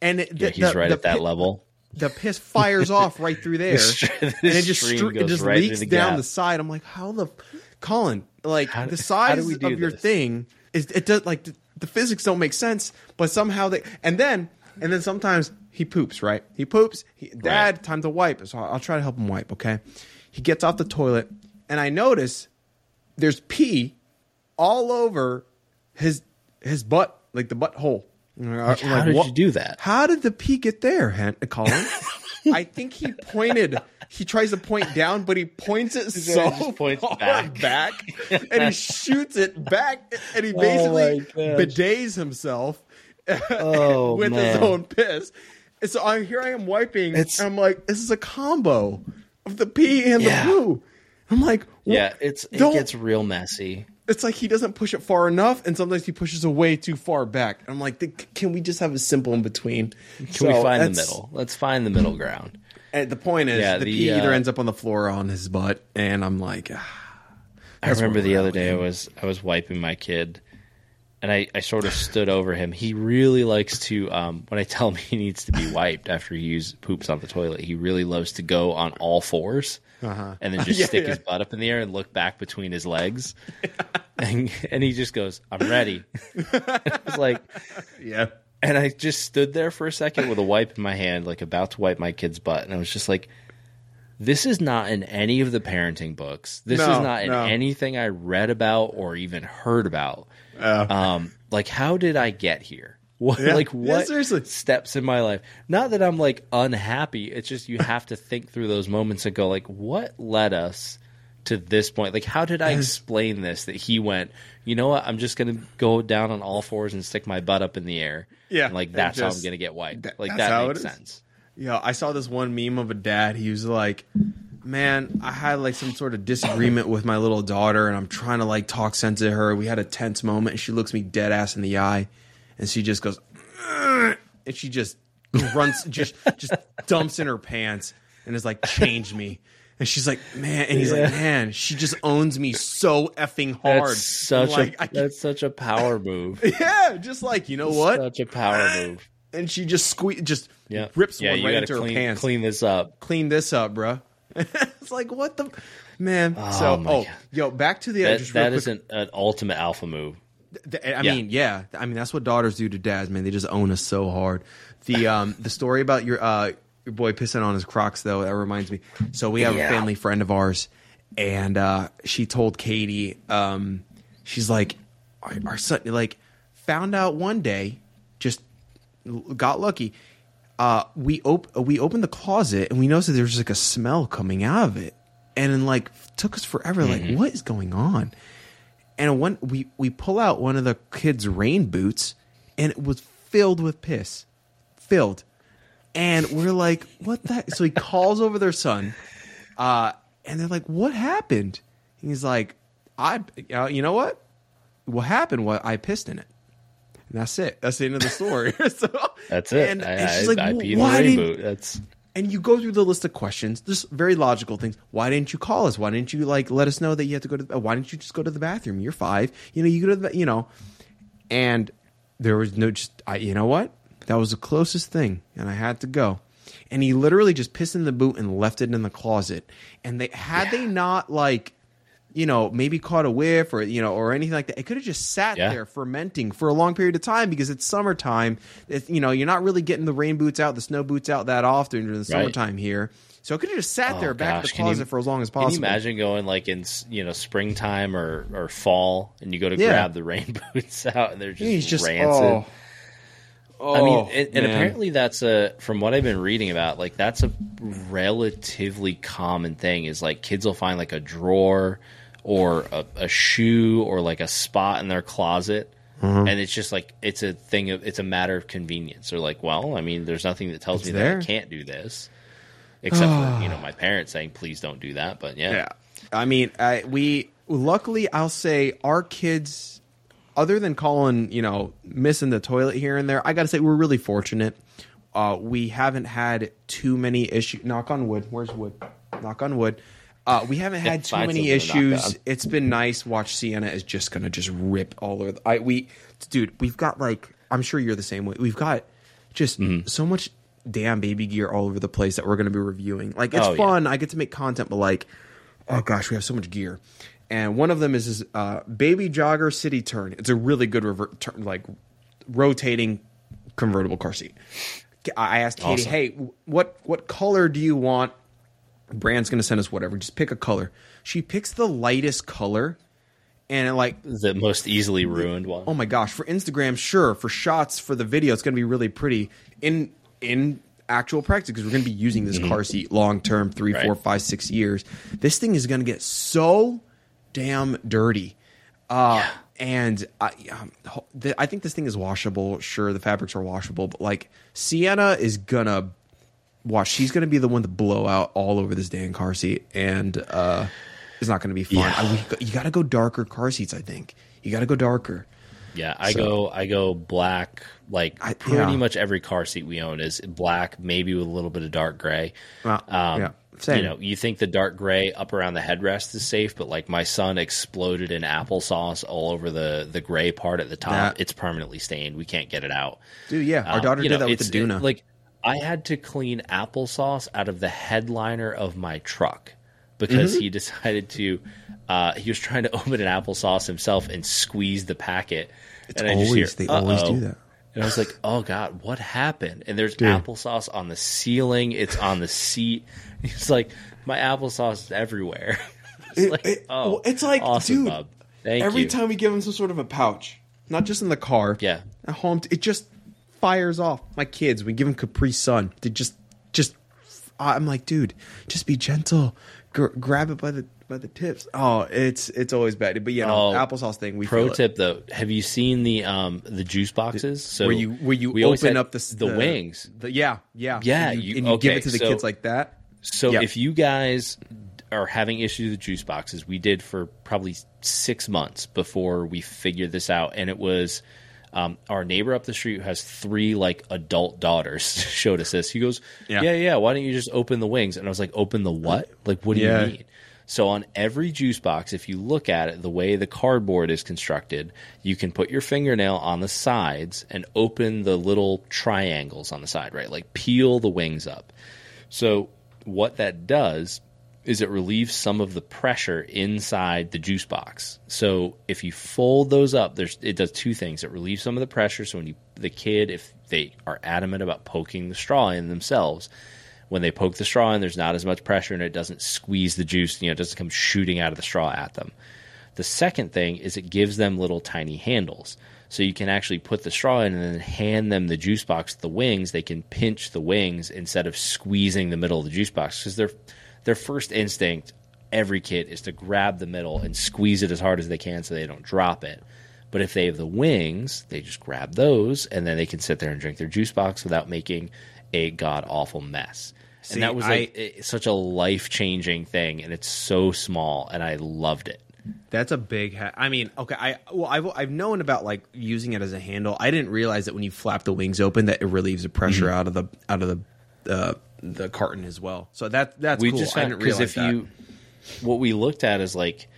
And it, Yeah, he's the- right the at that level. the piss fires off right through there, and it just stre- it just right leaks the down gap. the side. I'm like, how the Colin? Like How the size do do of your this? thing is it does like the, the physics don't make sense, but somehow they and then and then sometimes he poops right. He poops. He, Dad, time to wipe. So I'll, I'll try to help him wipe. Okay, he gets off the toilet, and I notice there's pee all over his his butt, like the butthole. Like, how did you do that? How did the pee get there, Han- uh, Colin? I think he pointed. He tries to point down, but he points it so points far back. back, and he shoots it back, and he Oh basically gosh. bidets himself Oh with man. his own piss. And so I'm here. I am wiping. It's- and I'm like, this is a combo of the pee and Yeah. the poo. I'm like, yeah, it's it gets real messy. it's like he doesn't push it far enough, and sometimes he pushes away too far back. I'm like, can we just have a simple in between? Can we find the middle? Let's find the middle ground. And the point is, Yeah, the, the, pee either uh, ends up on the floor or on his butt, and I'm like, ah, I remember the other day I was I was wiping my kid and I, I sort of stood over him. He really likes to um, when I tell him he needs to be wiped after he use, poops on the toilet, he really loves to go on all 4s Uh-huh. and then just Yeah, stick yeah. his butt up in the air and look back between his legs. And, and he just goes, I'm ready. I was like yeah, and I just stood there for a second with a wipe in my hand, like about to wipe my kid's butt, and I was just like, "This is not in any of the parenting books. This No, is not in no. anything I read about or even heard about. Um, like, how did I get here? What, Yeah. like, Yeah, what seriously. steps in my life? Not that I'm like unhappy. It's just you have to think through those moments and go, like, what led us to this point? Like, how did I explain this? That he went, you know what? I'm just gonna go down on all fours and stick my butt up in the air. Yeah, And, like that's how I'm gonna get wiped. that- like that makes sense. yeah. I saw this one meme of a dad. He was like, "Man, I had like some sort of disagreement with my little daughter, and I'm trying to like talk sense to her. We had a tense moment, and she looks me dead ass in the eye, and she just goes, "Ugh," and she just runs, just just dumps in her pants, and is like, "Change me." And she's like, man, and he's like, man, she just owns me so effing hard. That's such like, a I can't- that's such a power move. yeah, just like you know what? Such a power ah! move. And she just squeeze, just Yeah, rips yeah. one right gotta into clean, her pants. clean this up. Clean this up, bro. it's like what the man. Oh, so, oh, God. yo, back to the That, just that is an, an ultimate alpha move. I Yeah. mean, yeah. I mean, that's what daughters do to dads, man. They just own us so hard. The um the story about your uh your boy pissing on his Crocs though, that reminds me. So we have Yeah. a family friend of ours and uh she told Katie um she's like our, our son like found out one day just got lucky. Uh we op- we opened the closet and we noticed that there was like a smell coming out of it. And then like took us forever like what is going on? and one we we pull out one of the kids' rain boots, and it was filled with piss, filled, and we're like, "What the?" So he calls over their son, uh, and they're like, "What happened?" And he's like, "I, uh, you know what? What happened? What I pissed in it." And that's it. That's the end of the story. so, That's it. And, I, and she's I, like, I "Well, "Why didn't?" That's and you go through the list of questions, just very logical things. Why didn't you call us? Why didn't you like let us know that you had to go to? The, why didn't you just go to the bathroom? You're five. You know, you go to the, you know, and there was no just. I, you know what? That was the closest thing, and I had to go. And he literally just pissed in the boot and left it in the closet. And they had they not like, you know, maybe caught a whiff or you know or anything like that, it could have just sat Yeah. there fermenting for a long period of time because it's summertime. It's, you know, you're not really getting the rain boots out, the snow boots out that often during the Right. summertime here. So it could have just sat Oh, there back in the Can you- closet for as long as possible. Can you imagine going like in you know springtime or, or fall and you go to Yeah. grab the rain boots out and they're just, He's just rancid. oh, oh I mean, and, and apparently that's a from what I've been reading about, like that's a relatively common thing. Is like kids will find like a drawer or a, a shoe or like a spot in their closet, Mm-hmm. and it's just like it's a thing of it's a matter of convenience. They're like, well, I mean, there's nothing that tells It's me there. that I can't do this. except for you know my parents saying please don't do that. But yeah, Yeah. I mean, I, we luckily I'll say our kids, other than calling you know, missing the toilet here and there, I got to say we're really fortunate. Uh, we haven't had too many issues. Knock on wood. Where's wood? Knock on wood. Uh, we haven't had too many something to knock issues. It's been nice. Watch Sienna is just gonna just rip all over. The, I we, dude, we've got like I'm sure you're the same way. We've got just Mm-hmm. so much damn baby gear all over the place that we're gonna be reviewing. Like it's Oh, yeah. fun. I get to make content, but like, oh gosh, we have so much gear. And one of them is this uh, baby jogger city turn. It's a really good revert turn, like rotating convertible car seat. I asked Katie, Awesome. "Hey, what what color do you want?" Brand's gonna send us whatever. Just pick a color. She picks the lightest color, and it, like, the most easily ruined one. oh my gosh, for Instagram, sure. For shots, for the video, it's gonna be really pretty. In in actual practice, because we're gonna be using this car seat long term, three, Mm-hmm. Right. four, five, six years. This thing is gonna get so damn dirty. Uh, And I, um, I think this thing is washable. Sure, the fabrics are washable, but like Sienna is gonna wash. She's gonna be the one to blow out all over this damn car seat, and uh, it's not gonna be fun. Yeah. I, you got to go darker car seats. I think you got to go darker. Yeah, I So- go I go black. Like I- pretty yeah. much every car seat we own is black, maybe with a little bit of dark gray. Well, Um, yeah, same. You know, you think the dark gray up around the headrest is safe, but like my son exploded in applesauce all over the the gray part at the top. That- it's permanently stained. We can't get it out. Dude, yeah, our Um, daughter did know, that with the Doona. it- like I had to clean applesauce out of the headliner of my truck because Mm-hmm. he decided to. Uh, he was trying to open an applesauce himself and squeeze the packet. it's and I always hear, they always do that. And I was like, "Oh God, what happened?" And there's Dude. applesauce on the ceiling. It's on the seat. He's like, "My applesauce is everywhere." it's It- like, it- oh, well, it's like, awesome, dude. Thank Every you. time we give him some sort of a pouch, not just in the car, Yeah. at home, it just fires off. My kids, we give them Capri Sun. They just, just. I'm like, dude, just be gentle. Gr- grab it by the by the tips. Oh, it's it's always bad. But you know, Oh, applesauce thing. We Pro tip though: Have you seen the um the juice boxes? So where you where you we open up the the, wings. The, yeah, yeah, Yeah, And you, you- and you give it to the so- kids like that. So Yeah. if you guys are having issues with juice boxes, we did for probably six months before we figured this out, and it was. Um, our neighbor up the street who has three like adult daughters showed us this. He goes, Yeah. "Yeah, yeah. Why don't you just open the wings?" And I was like, "Open the what? Like, what do Yeah. you mean?" So on every juice box, if you look at it, the way the cardboard is constructed, you can put your fingernail on the sides and open the little triangles on the side, right? Like peel the wings up. So what that does is it relieves some of the pressure inside the juice box. So if you fold those up, there's it does two things. It relieves some of the pressure. So when you the kid, if they are adamant about poking the straw in themselves, when they poke the straw in, there's not as much pressure and it doesn't squeeze the juice. You know, it doesn't come shooting out of the straw at them. The second thing is it gives them little tiny handles. So you can actually put the straw in and then hand them the juice box, the wings. They can pinch the wings instead of squeezing the middle of the juice box because their their first instinct, every kid, is to grab the middle and squeeze it as hard as they can so they don't drop it. But if they have the wings, they just grab those and then they can sit there and drink their juice box without making a god awful mess. See, and that was like i- such a life changing thing, and it's so small, and I loved it. That's a big. Ha- I mean, okay. I well, I've I've known about like using it as a handle. I didn't realize that when you flap the wings open, that it relieves the pressure Mm-hmm. out of the out of the uh, the carton as well. So that that's we cool. just found because if that. you what we looked at is like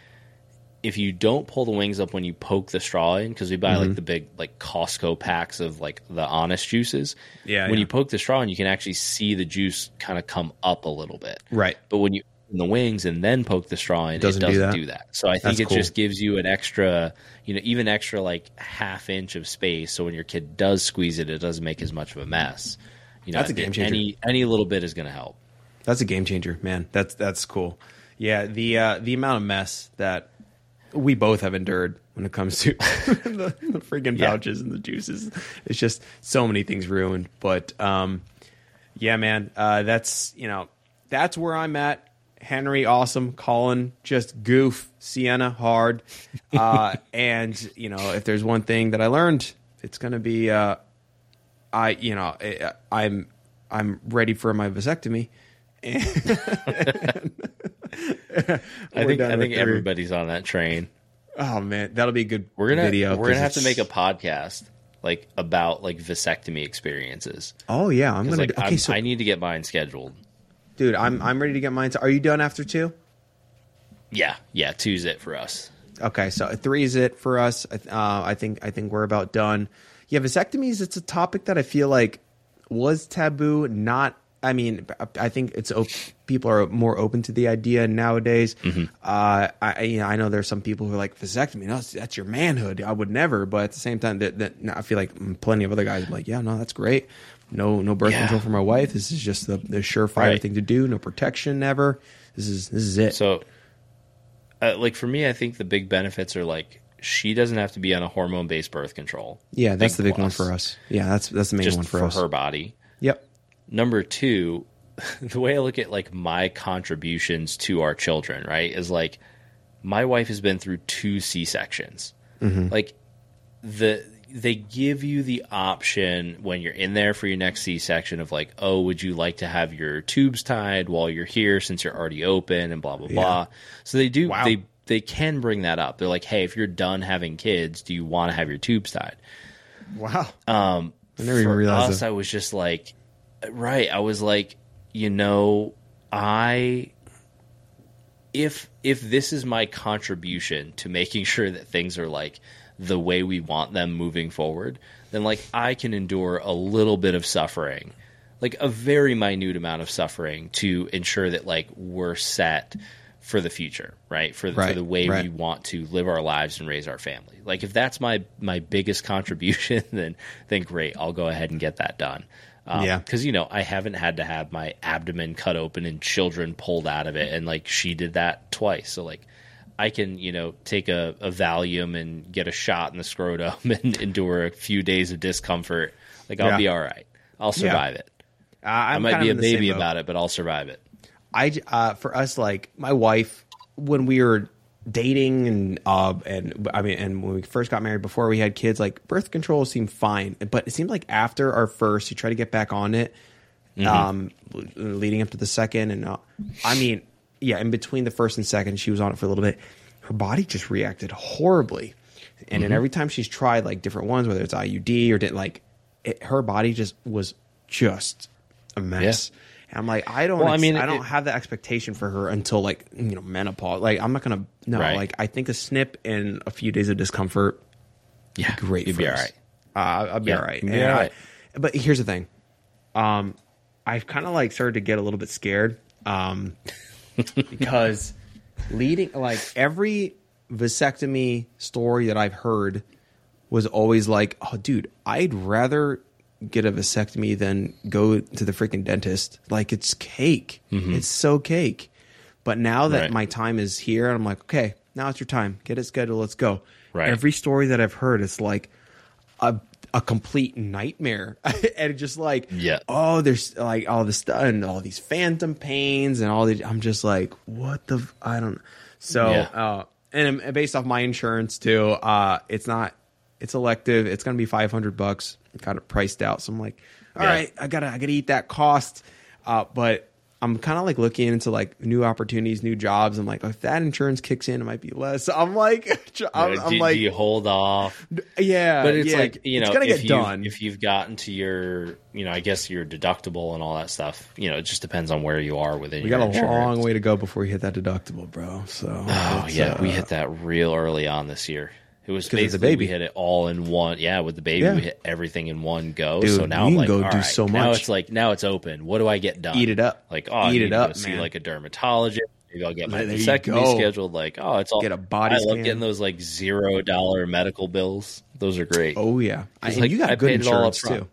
if you don't pull the wings up when you poke the straw in because we buy Mm-hmm. like the big like Costco packs of like the honest juices. Yeah, when yeah. you poke the straw in, you can actually see the juice kind of come up a little bit. right, But when you the wings and then poke the straw in, Doesn't it doesn't that? do that. So I think That's it cool. just gives you an extra, you know, even extra like half inch of space. So when your kid does squeeze it, it doesn't make as much of a mess. You know, That's a game changer. Any any little bit is going to help. that's a game changer, man. That's that's cool. Yeah, the uh, the amount of mess that we both have endured when it comes to the, the freaking Yeah. pouches and the juices. It's just so many things ruined. But um, yeah, man, uh, that's you know that's where I'm at. Henry, awesome. Colin, just goof. Sienna, hard. Uh, and you know, if there's one thing that I learned, it's gonna be uh, I you know I, I'm I'm ready for my vasectomy, I think I think everybody's on that train. Oh man, that'll be a good. We're gonna video we're gonna have to make a podcast like about like vasectomy experiences. Oh yeah, I'm gonna. Like, okay, I'm, so I need to get mine scheduled. dude, I'm I'm ready to get mine. Are you done after two? Yeah, yeah, two's it for us. Okay, so three is it for us. Uh, I think I think we're about done. Yeah, vasectomies. It's a topic that I feel like was taboo. Not. I mean, I think it's op- people are more open to the idea nowadays. Uh, I you know, I know there's some people who are like vasectomy. No, that's, your manhood. I would never. But at the same time, that, that I feel like plenty of other guys are like, yeah, no, that's great. No, no birth Yeah. control for my wife. This is just the, the surefire Right. thing to do. No protection, never. This is this is it. So, uh, like for me, I think the big benefits are like she doesn't have to be on a hormone based birth control. yeah, that's the big one for us. Yeah, that's that's the main Just one for, for us. her body. Yep. Number two, the way I look at like my contributions to our children, right, is like my wife has been through two C sections. Like the they give you the option when you're in there for your next C section of like, oh, would you like to have your tubes tied while you're here since you're already open and blah blah blah. So they do Wow. they they can bring that up. They're like, hey, if you're done having kids, do you want to have your tubes tied? Wow. Um, I never even realized us, that. I was just like, right. I was like, you know, I if if this is my contribution to making sure that things are like the way we want them moving forward, then like I can endure a little bit of suffering, like a very minute amount of suffering to ensure that like we're set for the future, right? For, for Right, the way right. we want to live our lives and raise our family. Like if that's my my biggest contribution, then then great, I'll go ahead and get that done. Um, Yeah. because you know I haven't had to have my abdomen cut open and children pulled out of it, and like she did that twice. So like I can you know take a, a Valium and get a shot in the scrotum and endure a few days of discomfort. Like I'll Yeah. be all right. I'll survive it. Uh, I'm might be a in the same baby about it, but I'll survive it. I uh, for us like my wife when we were dating and uh and I mean and when we first got married before we had kids like birth control seemed fine but it seemed like after our first you try to get back on it Mm-hmm. um leading up to the second and uh, I mean yeah in between the first and second she was on it for a little bit her body just reacted horribly and Mm-hmm. then every time she's tried like different ones whether it's IUD or did like it, her body just was just a mess and I'm like I don't Well, I mean, I don't it- have the expectation for her until like you know menopause. Like I'm not gonna no. Right. Like I think a snip and a few days of discomfort, Yeah, great. You'd be all us. right. Uh, I'll be Yeah, all right. be all I- but here's the thing, um, I've kind of like started to get a little bit scared, um, because leading like every vasectomy story that I've heard was always like, oh, dude, I'd rather get a vasectomy than go to the freaking dentist. Like it's cake. Mm-hmm. It's so cake. But now that Right. my time is here, I'm like, okay, now it's your time. Get it scheduled. Let's go. Right. Every story that I've heard is like a a complete nightmare, and just like, Yeah. oh, there's like all this stuff and all these phantom pains and all these. I'm just like, what the? I don't. know So, Yeah. uh, and um, based off my insurance too, uh, it's not. It's elective. It's gonna be five hundred bucks. Kind of priced out. So I'm like, all Yeah. right, I gotta, I gotta eat that cost. Uh, but I'm kind of like looking into like new opportunities, new jobs. I'm like, if that insurance kicks in, it might be less. So I'm like, I'm, do, I'm do like, you hold off? yeah, but it's yeah, like you know, it's gonna if get you done. if you've gotten to your, you know, I guess your deductible and all that stuff. You know, it just depends on where you are within. we your got a insurance. long way to go before we hit that deductible, bro. So, Oh yeah, we uh, hit that real early on this year. It was 'Cause it's the baby. we hit it all in one. Yeah, with the baby, Yeah. we hit everything in one go. Dude, so now you I'm can like, go do so Now it's like now it's open. What do I get done? Eat it up. Like oh, Eat it up, go see man. like a dermatologist. Maybe I'll get my vasectomy scheduled. Like oh, it's all Get a body I love getting those like zero dollar medical bills. Those are great. Oh yeah, I, like, you got I good paid it all insurance too.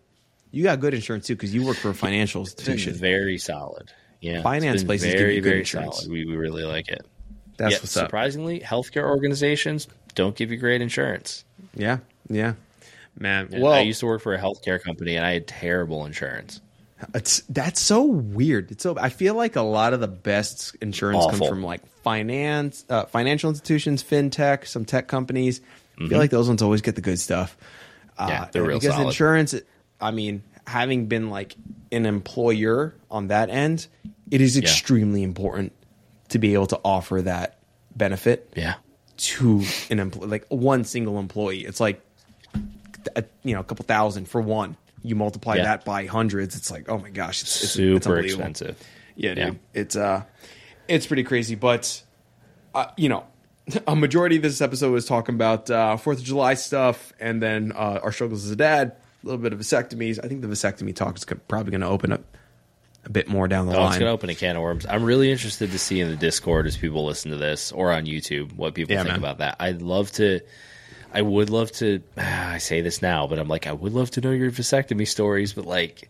You got good insurance too because you work for a financial institution. very solid. Yeah, Finance places very very insurance. solid. We we really like it. That's Yet, what's up. surprisingly, healthcare organizations don't give you great insurance. Yeah, yeah, man. And Well, I used to work for a healthcare company, and I had terrible insurance. It's that's so weird. It's so I feel like a lot of the best insurance Awful. comes from like finance, uh, financial institutions, fintech, some tech companies. I feel like those ones always get the good stuff. Uh, Mm-hmm. Yeah, they're real because solid. insurance. I mean, having been like an employer on that end, it is extremely important to be able to offer that benefit Yeah. To an employee, like one single employee. It's like, a, you know, a couple thousand for one. You multiply Yeah. that by hundreds. It's like, oh my gosh, it's, it's, Super it's expensive. Yeah, dude. Yeah. It's uh, it's pretty crazy. But uh, you know, a majority of this episode was talking about uh, Fourth of July stuff, and then uh, our struggles as a dad. A little bit of vasectomies. I think the vasectomy talk is probably going to open up a bit more down the Oh, it's line. going to open a can of worms. I'm really interested to see in the Discord as people listen to this or on YouTube what people Yeah, think man. about that. I'd love to. I would love to. I say this now, but I'm like, I would love to know your vasectomy stories, but like,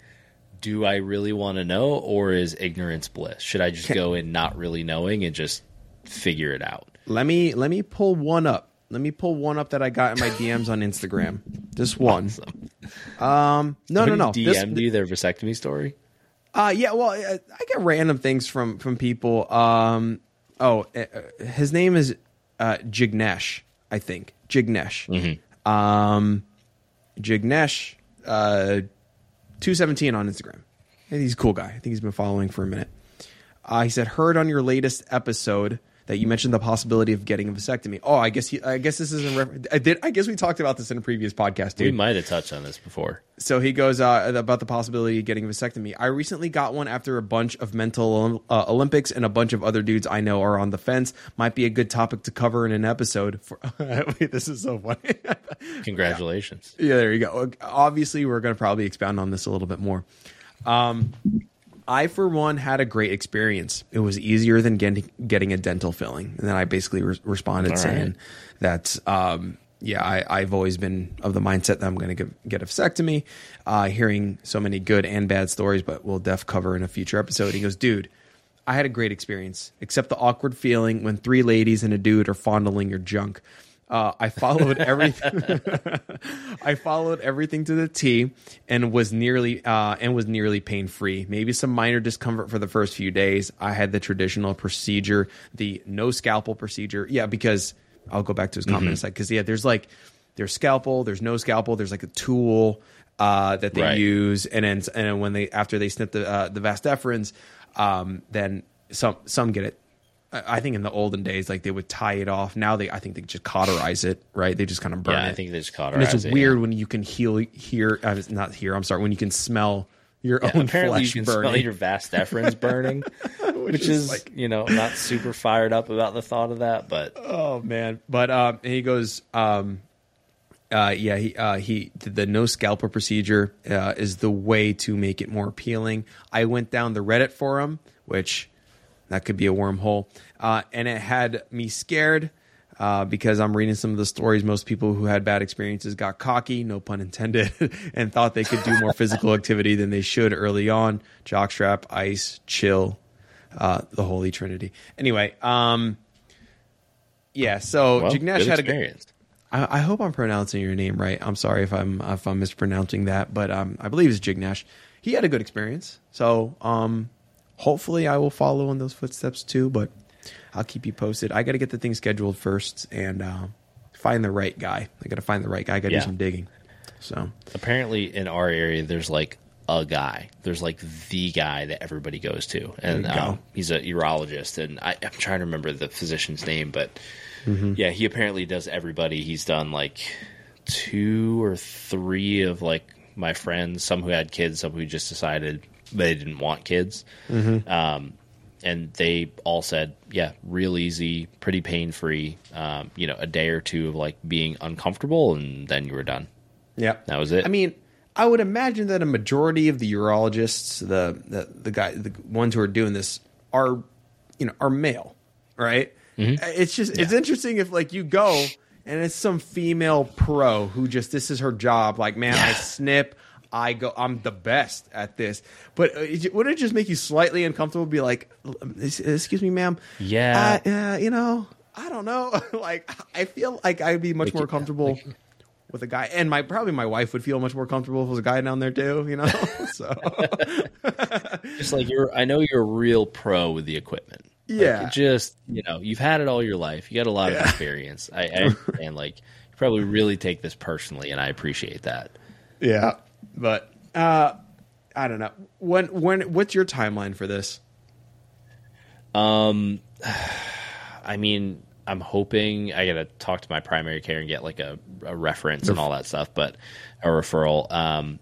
do I really want to know, or is ignorance bliss? Should I just go in not really knowing and just figure it out? Let me let me pull one up. Let me pull one up that I got in my DMs on Instagram. Just one. Um, no, no, no. DM'd you their vasectomy story. Uh, yeah, well, I, I get random things from from people. Um, oh, uh, uh, his name is uh, Jignesh, I think Jignesh. Um, Jignesh, uh, two seventeen on Instagram. He's a cool guy. I think he's been following for a minute. Uh, he said, "Heard on your latest episode that you mentioned the possibility of getting a vasectomy." Oh, I guess he. I guess this is in. Refer- I did. I guess we talked about this in a previous podcast, dude We might have touched on this before. so he goes uh, about the possibility of getting a vasectomy. I recently got one after a bunch of mental uh, Olympics and a bunch of other dudes I know are on the fence. Might be a good topic to cover in an episode. For Wait, this is so funny. Congratulations. yeah, there you go. Obviously, we're going to probably expound on this a little bit more. Um, I, for one, had a great experience. It was easier than getting getting a dental filling, and then I basically re- responded saying that, um, yeah, I, I've always been of the mindset that I'm going to get a vasectomy. Uh, hearing so many good and bad stories, but we'll def cover in a future episode. He goes, dude. I had a great experience, except the awkward feeling when three ladies and a dude are fondling your junk. Uh, I followed everything. I followed everything to the T and was nearly uh, and was nearly pain free. Maybe some minor discomfort for the first few days. I had the traditional procedure, the no scalpel procedure. Yeah, because I'll go back to his comment in a sec. Because yeah, there's like there's scalpel, there's no scalpel, there's like a tool uh, that they Right. use, and then and then when they after they snip the uh, the vas deferens, um, then some some get it. I think in the olden days, like they would tie it off. Now they, I think they just cauterize it, right? They just kind of burn Yeah, it. I think they just caught and it's weird when you can heal, hear, uh, not hear. I'm sorry, when you can smell your own Apparently, you flesh can burning. smell your vas deferens burning, which, is is, like- you know not super fired up about the thought of that. But Oh man! But um, and he goes, um, uh, yeah, he uh, he the no scalpel procedure uh, is the way to make it more appealing. I went down the Reddit forum, which that could be a wormhole, uh, and it had me scared. Uh, because I'm reading some of the stories, most people who had bad experiences got cocky, no pun intended, and thought they could do more physical activity than they should early on. Jockstrap, ice, chill, uh, the Holy Trinity. Anyway, um, yeah. So well, Jignesh had a good, experience. I, I hope I'm pronouncing your name right. I'm sorry if I'm if I'm mispronouncing that, but um, I believe it's Jignesh. He had a good experience, so um, hopefully I will follow in those footsteps too. But I'll keep you posted. I got to get the thing scheduled first and uh, find the right guy. I got to find the right guy. I got to Yeah. do some digging. So Apparently, in our area, there's like a guy. There's like the guy that everybody goes to, and go. um, he's a urologist. And I, I'm trying to remember the physician's name, but Mm-hmm. yeah, he apparently does everybody. He's done like two or three of like my friends, some who had kids, some who just decided they didn't want kids. Mm-hmm. Um, and they all said, yeah, real easy, pretty pain free. Um, you know, a day or two of like being uncomfortable, and then you were done. yeah, That was it. I mean, I would imagine that a majority of the urologists, the the, the guy, the ones who are doing this, are you know are male, right? It's just it's interesting if like you go and it's some female pro who just this is her job. Like, man, I snip. I go. I'm the best at this. But uh, wouldn't it just make you slightly uncomfortable? Be like, excuse me, ma'am. Yeah. Uh, uh, you know, I don't know. like, I feel like I'd be much Like, more yeah, comfortable with a guy, and my probably my wife would feel much more comfortable if there was a guy down there too. You know, so Just like you're, I know you're a real pro with the equipment. Yeah. it just you know, you've had it all your life. You got a lot of experience. I, I and like you probably really take this personally, and I appreciate that. yeah. But uh, I don't know when when what's your timeline for this? Um, I mean, I'm hoping I gotta talk to my primary care and get like a, a reference and all that stuff, but a referral. Um,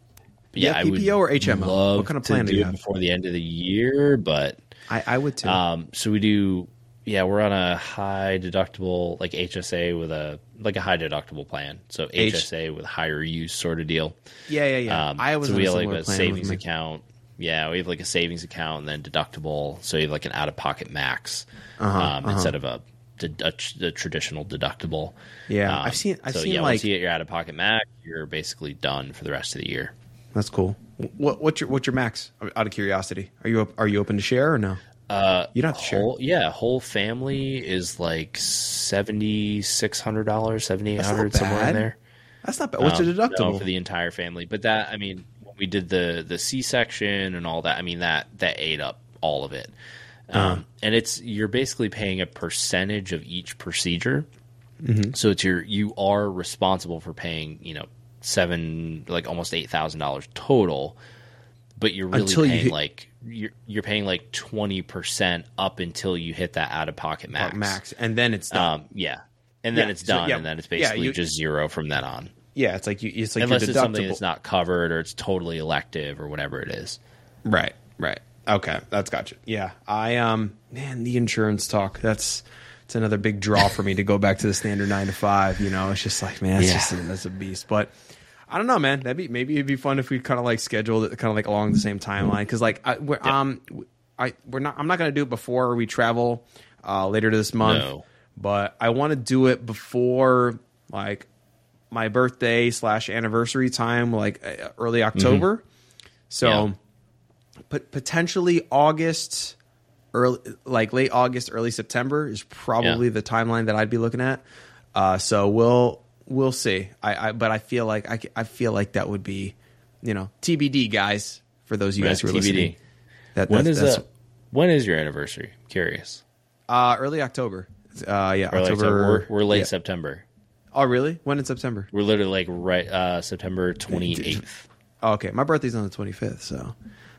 yeah, Yeah, I would PPO or HMO? What kind of to plan do do have? before the end of the year, but I, I would too. um, so we do. Yeah, we're on a high deductible, like HSA with a like a high deductible plan. So H- HSA with higher use sort of deal. yeah, yeah, yeah. Um, I was so we have like a savings account. Yeah, we have like a savings account and then deductible. So you have like an out of pocket max Uh-huh, um, instead of a, a, a traditional deductible. Yeah, Um, I've seen. I've so seen yeah, like once you get your out of pocket max, you're basically done for the rest of the year. that's cool. What, what's your what's your max? Out of curiosity, are you are you open to share or no? Uh, You don't have to share. yeah, whole family is like seventy six hundred dollars, seventy eight not somewhere in there. That's not bad. What's Um, the no, deductible? for the entire family? But that I mean, when we did the the C section and all that, I mean that that ate up all of it. Uh-huh. Um, and it's you're basically paying a percentage of each procedure. Mm-hmm. So it's your you are responsible for paying you know seven like almost eight thousand dollars total, but you're really Until you paying hit- like you're you're paying like twenty percent up until you hit that out of pocket max. max, and then it's done. Um, yeah, and then Yeah, it's so, done, yeah, and then it's yeah, basically you- just zero from then on yeah, it's like you. It's like unless it's something that's not covered or it's totally elective or whatever it is. Right, right. Okay, that's gotcha. Yeah, I um, man, the insurance talk. That's it's another big draw for me to go back to the standard nine to five. You know, it's just like man, it's Yeah. just that's a beast. But I don't know, man. That'd be maybe it'd be fun if we kind of like scheduled it kind of like along the same timeline because like I, we're um I we're not I'm not gonna do it before we travel uh later this month, No. but I want to do it before like my birthday slash anniversary time, like uh, early October. So Yeah. pot- potentially August, early like late August, early September is probably Yeah. the timeline that I'd be looking at. Uh, so we'll we'll see. I, I but I feel like I, I feel like that would be, you know, TBD guys for those of you Right, guys who are TBD. listening. That, When that's, is that? When is your anniversary? I'm Curious. Uh, early October. Uh, yeah, Or like, October. we're, we're late yeah. September. Oh, really? When in September? We're literally like right uh, September twenty eighth. Oh, okay, my birthday's on the 25th, so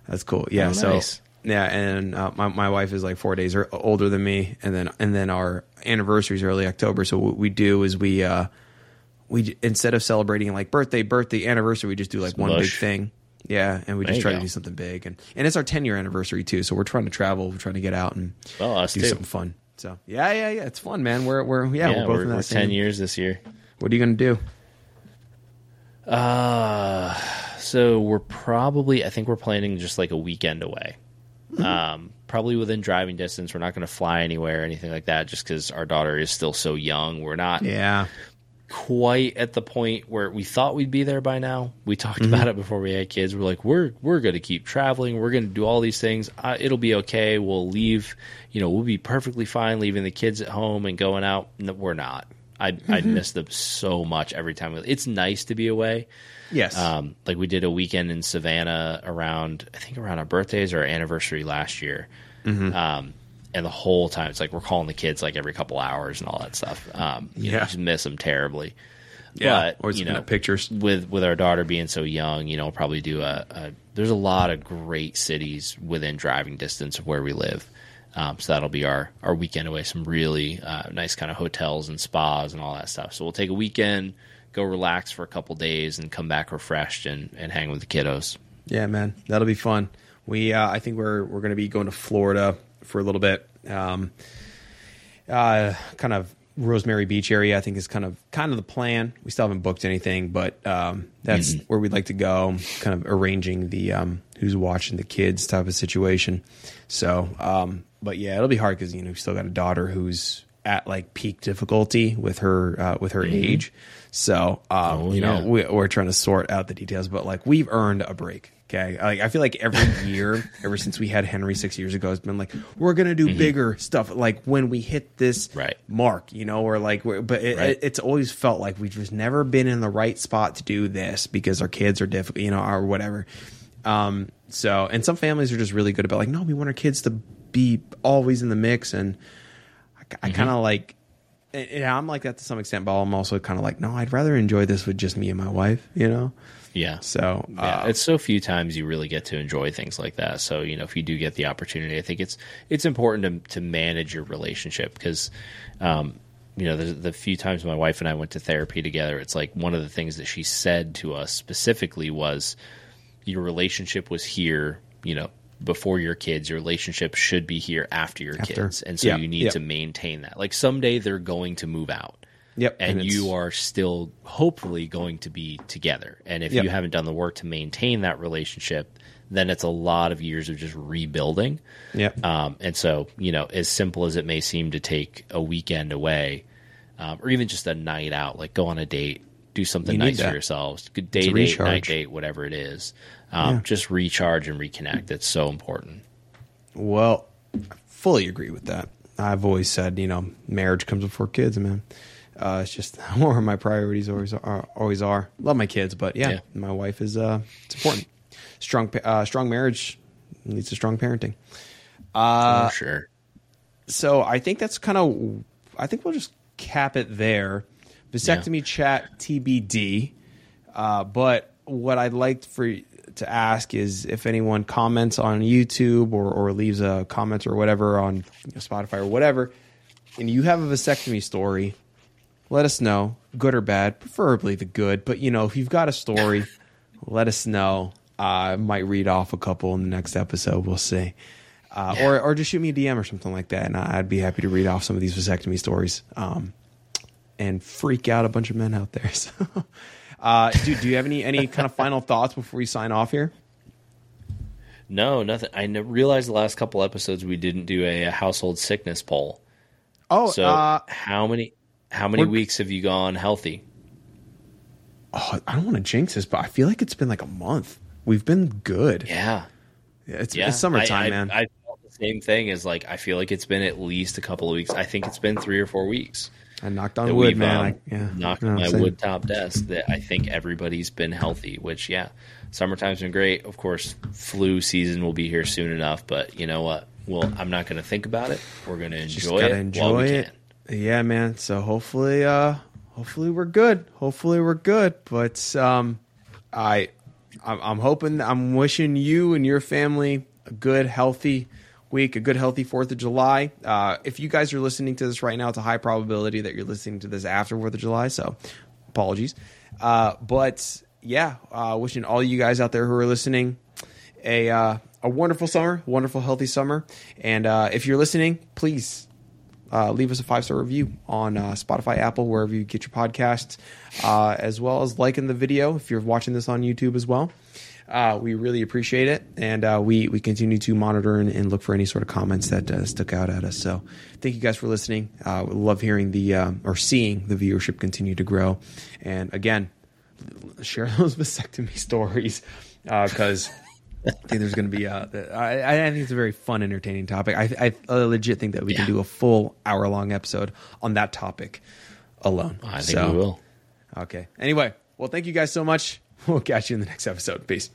that's cool. Yeah, Oh, so yeah, and uh, my my wife is like four days older than me, and then and then our anniversary is early October. So what we do is we uh we instead of celebrating like birthday, birthday, anniversary, we just do like one big thing. Yeah, and we There just try go. to do something big, and and it's our 10 year anniversary too. So we're trying to travel, we're trying to get out and Well, do too. something fun. So yeah, yeah, yeah, it's fun, man. We're we're yeah, Yeah, we're both we're, in that same. ten years this year. What are you gonna do? Uh, so we're probably. I think we're planning just like a weekend away. Mm-hmm. Um, probably within driving distance. We're not going to fly anywhere or anything like that, just because our daughter is still so young. We're not Yeah, quite at the point where we thought we'd be there by now. We talked Mm-hmm. about it before we had kids. We're like, we're we're going to keep traveling. We're going to do all these things. Uh, it'll be okay. We'll leave. You know, we'll be perfectly fine leaving the kids at home and going out. No, we're not. I I Mm-hmm. miss them so much every time. It's nice to be away. yes, Um, like we did a weekend in Savannah around, I think around our birthdays or our anniversary last year. Mm-hmm. Um, and the whole time it's like we're calling the kids like every couple hours and all that stuff. Um, you know, Yeah. just miss them terribly. yeah. but, or you know, pictures. with with our daughter being so young, you know, probably do a, a. There's a lot of great cities within driving distance of where we live. Um, so that'll be our our weekend away. Some really uh, nice kind of hotels and spas and all that stuff. So we'll take a weekend, go relax for a couple days, and come back refreshed and and hang with the kiddos. Yeah, man, that'll be fun. We, uh, I think we're we're going to be going to Florida for a little bit. Um, uh, kind of Rosemary Beach area. I think is kind of kind of the plan. We still haven't booked anything, but um, that's where we'd like to go. Kind of arranging the um, who's watching the kids type of situation. So, um, but yeah, it'll be hard because you know we still got a daughter who's at like peak difficulty with her uh, with her age. So, um, Oh, you know, yeah. we, we're trying to sort out the details, but like we've earned a break. Okay, like I feel like every year, ever since we had Henry six years ago, has been like we're gonna do bigger stuff. Like when we hit this Mm-hmm. Right. mark, you know, or like, we're, but it, Right. it, it's always felt like we've just never been in the right spot to do this because our kids are difficult, you know, or whatever. Um, so, and some families are just really good about like, no, we want our kids to be always in the mix, and I, Mm-hmm. I kind of like and, I'm like that to some extent, but I'm also kind of like, no, I'd rather enjoy this with just me and my wife, you know. Yeah. So Yeah, uh, it's so few times you really get to enjoy things like that. So you know, if you do get the opportunity, I think it's it's important to to manage your relationship because, um, you know, the, the few times my wife and I went to therapy together, it's like one of the things that she said to us specifically was, your relationship was here, you know. Before your kids, your relationship should be here after your After. kids, and so you need to maintain that. Like someday they're going to move out, Yep, and, and you are still hopefully going to be together. And if Yep. you haven't done the work to maintain that relationship, then it's a lot of years of just rebuilding. Yep. Um, and so, you know, as simple as it may seem to take a weekend away, um, or even just a night out, like go on a date, do something You nice for yourselves, good day date, night date, whatever it is. Um, Yeah. Just recharge and reconnect. It's so important. Well, I fully agree with that. I've always said, you know, marriage comes before kids, man. Uh, it's just where my priorities always are. Always are. Love my kids, but yeah, Yeah. my wife is. Uh, it's important. Strong, uh, strong marriage leads to strong parenting. Uh, for sure. so I think that's kind of. I think we'll just cap it there. Vasectomy chat TBD. Uh, but what I'd like for to ask is if anyone comments on YouTube or, or leaves a comment or whatever on you know, Spotify or whatever, and you have a vasectomy story, let us know, good or bad, preferably the good. But you know, if you've got a story, let us know. Uh, I might read off a couple in the next episode. We'll see. Uh, or, or just shoot me a DM or something like that, and I'd be happy to read off some of these vasectomy stories um, and freak out a bunch of men out there. So, uh, dude, do you have any any kind of final thoughts before we sign off here? No, nothing. I realized the last couple episodes we didn't do a, a household sickness poll. Oh, So uh, how many how many weeks have you gone healthy? oh, I don't want to jinx this, but I feel like it's been like a month. We've been good. Yeah, Yeah, it's, yeah. it's summertime, I, I, man. I felt the same thing as like I feel like it's been at least a couple of weeks. I think it's been three or four weeks. I knocked on wood, man. um, I, yeah, knocked No, my wood top desk that I think everybody's been healthy. Which yeah, summertime's been great. Of course, flu season will be here soon enough. But you know what? Well, I'm not going to think about it. We're going to enjoy it enjoy while we it. can. Yeah, man. So hopefully, uh, hopefully we're good. Hopefully we're good. But um, I, I'm hoping, I'm wishing you and your family a good, healthy week, a good, healthy Fourth of July. Uh, if you guys are listening to this right now, it's a high probability that you're listening to this after Fourth of July. So apologies. Uh, but yeah, uh, wishing all you guys out there who are listening a uh, a wonderful summer, wonderful healthy summer. And uh, if you're listening, please uh, leave us a five star review on uh, Spotify, Apple, wherever you get your podcasts, uh, as well as liking the video if you're watching this on YouTube as well. Uh, we really appreciate it, and uh, we we continue to monitor and, and look for any sort of comments that uh, stuck out at us. So, thank you guys for listening. Uh, we love hearing the um, or seeing the viewership continue to grow. And again, share those vasectomy stories because I think there's going to be a. I, I think it's a very fun, entertaining topic. I, I legit think that we can do a full hour long episode on that topic alone. I think So, we will. Okay. Anyway, well, thank you guys so much. We'll catch you in the next episode. Peace.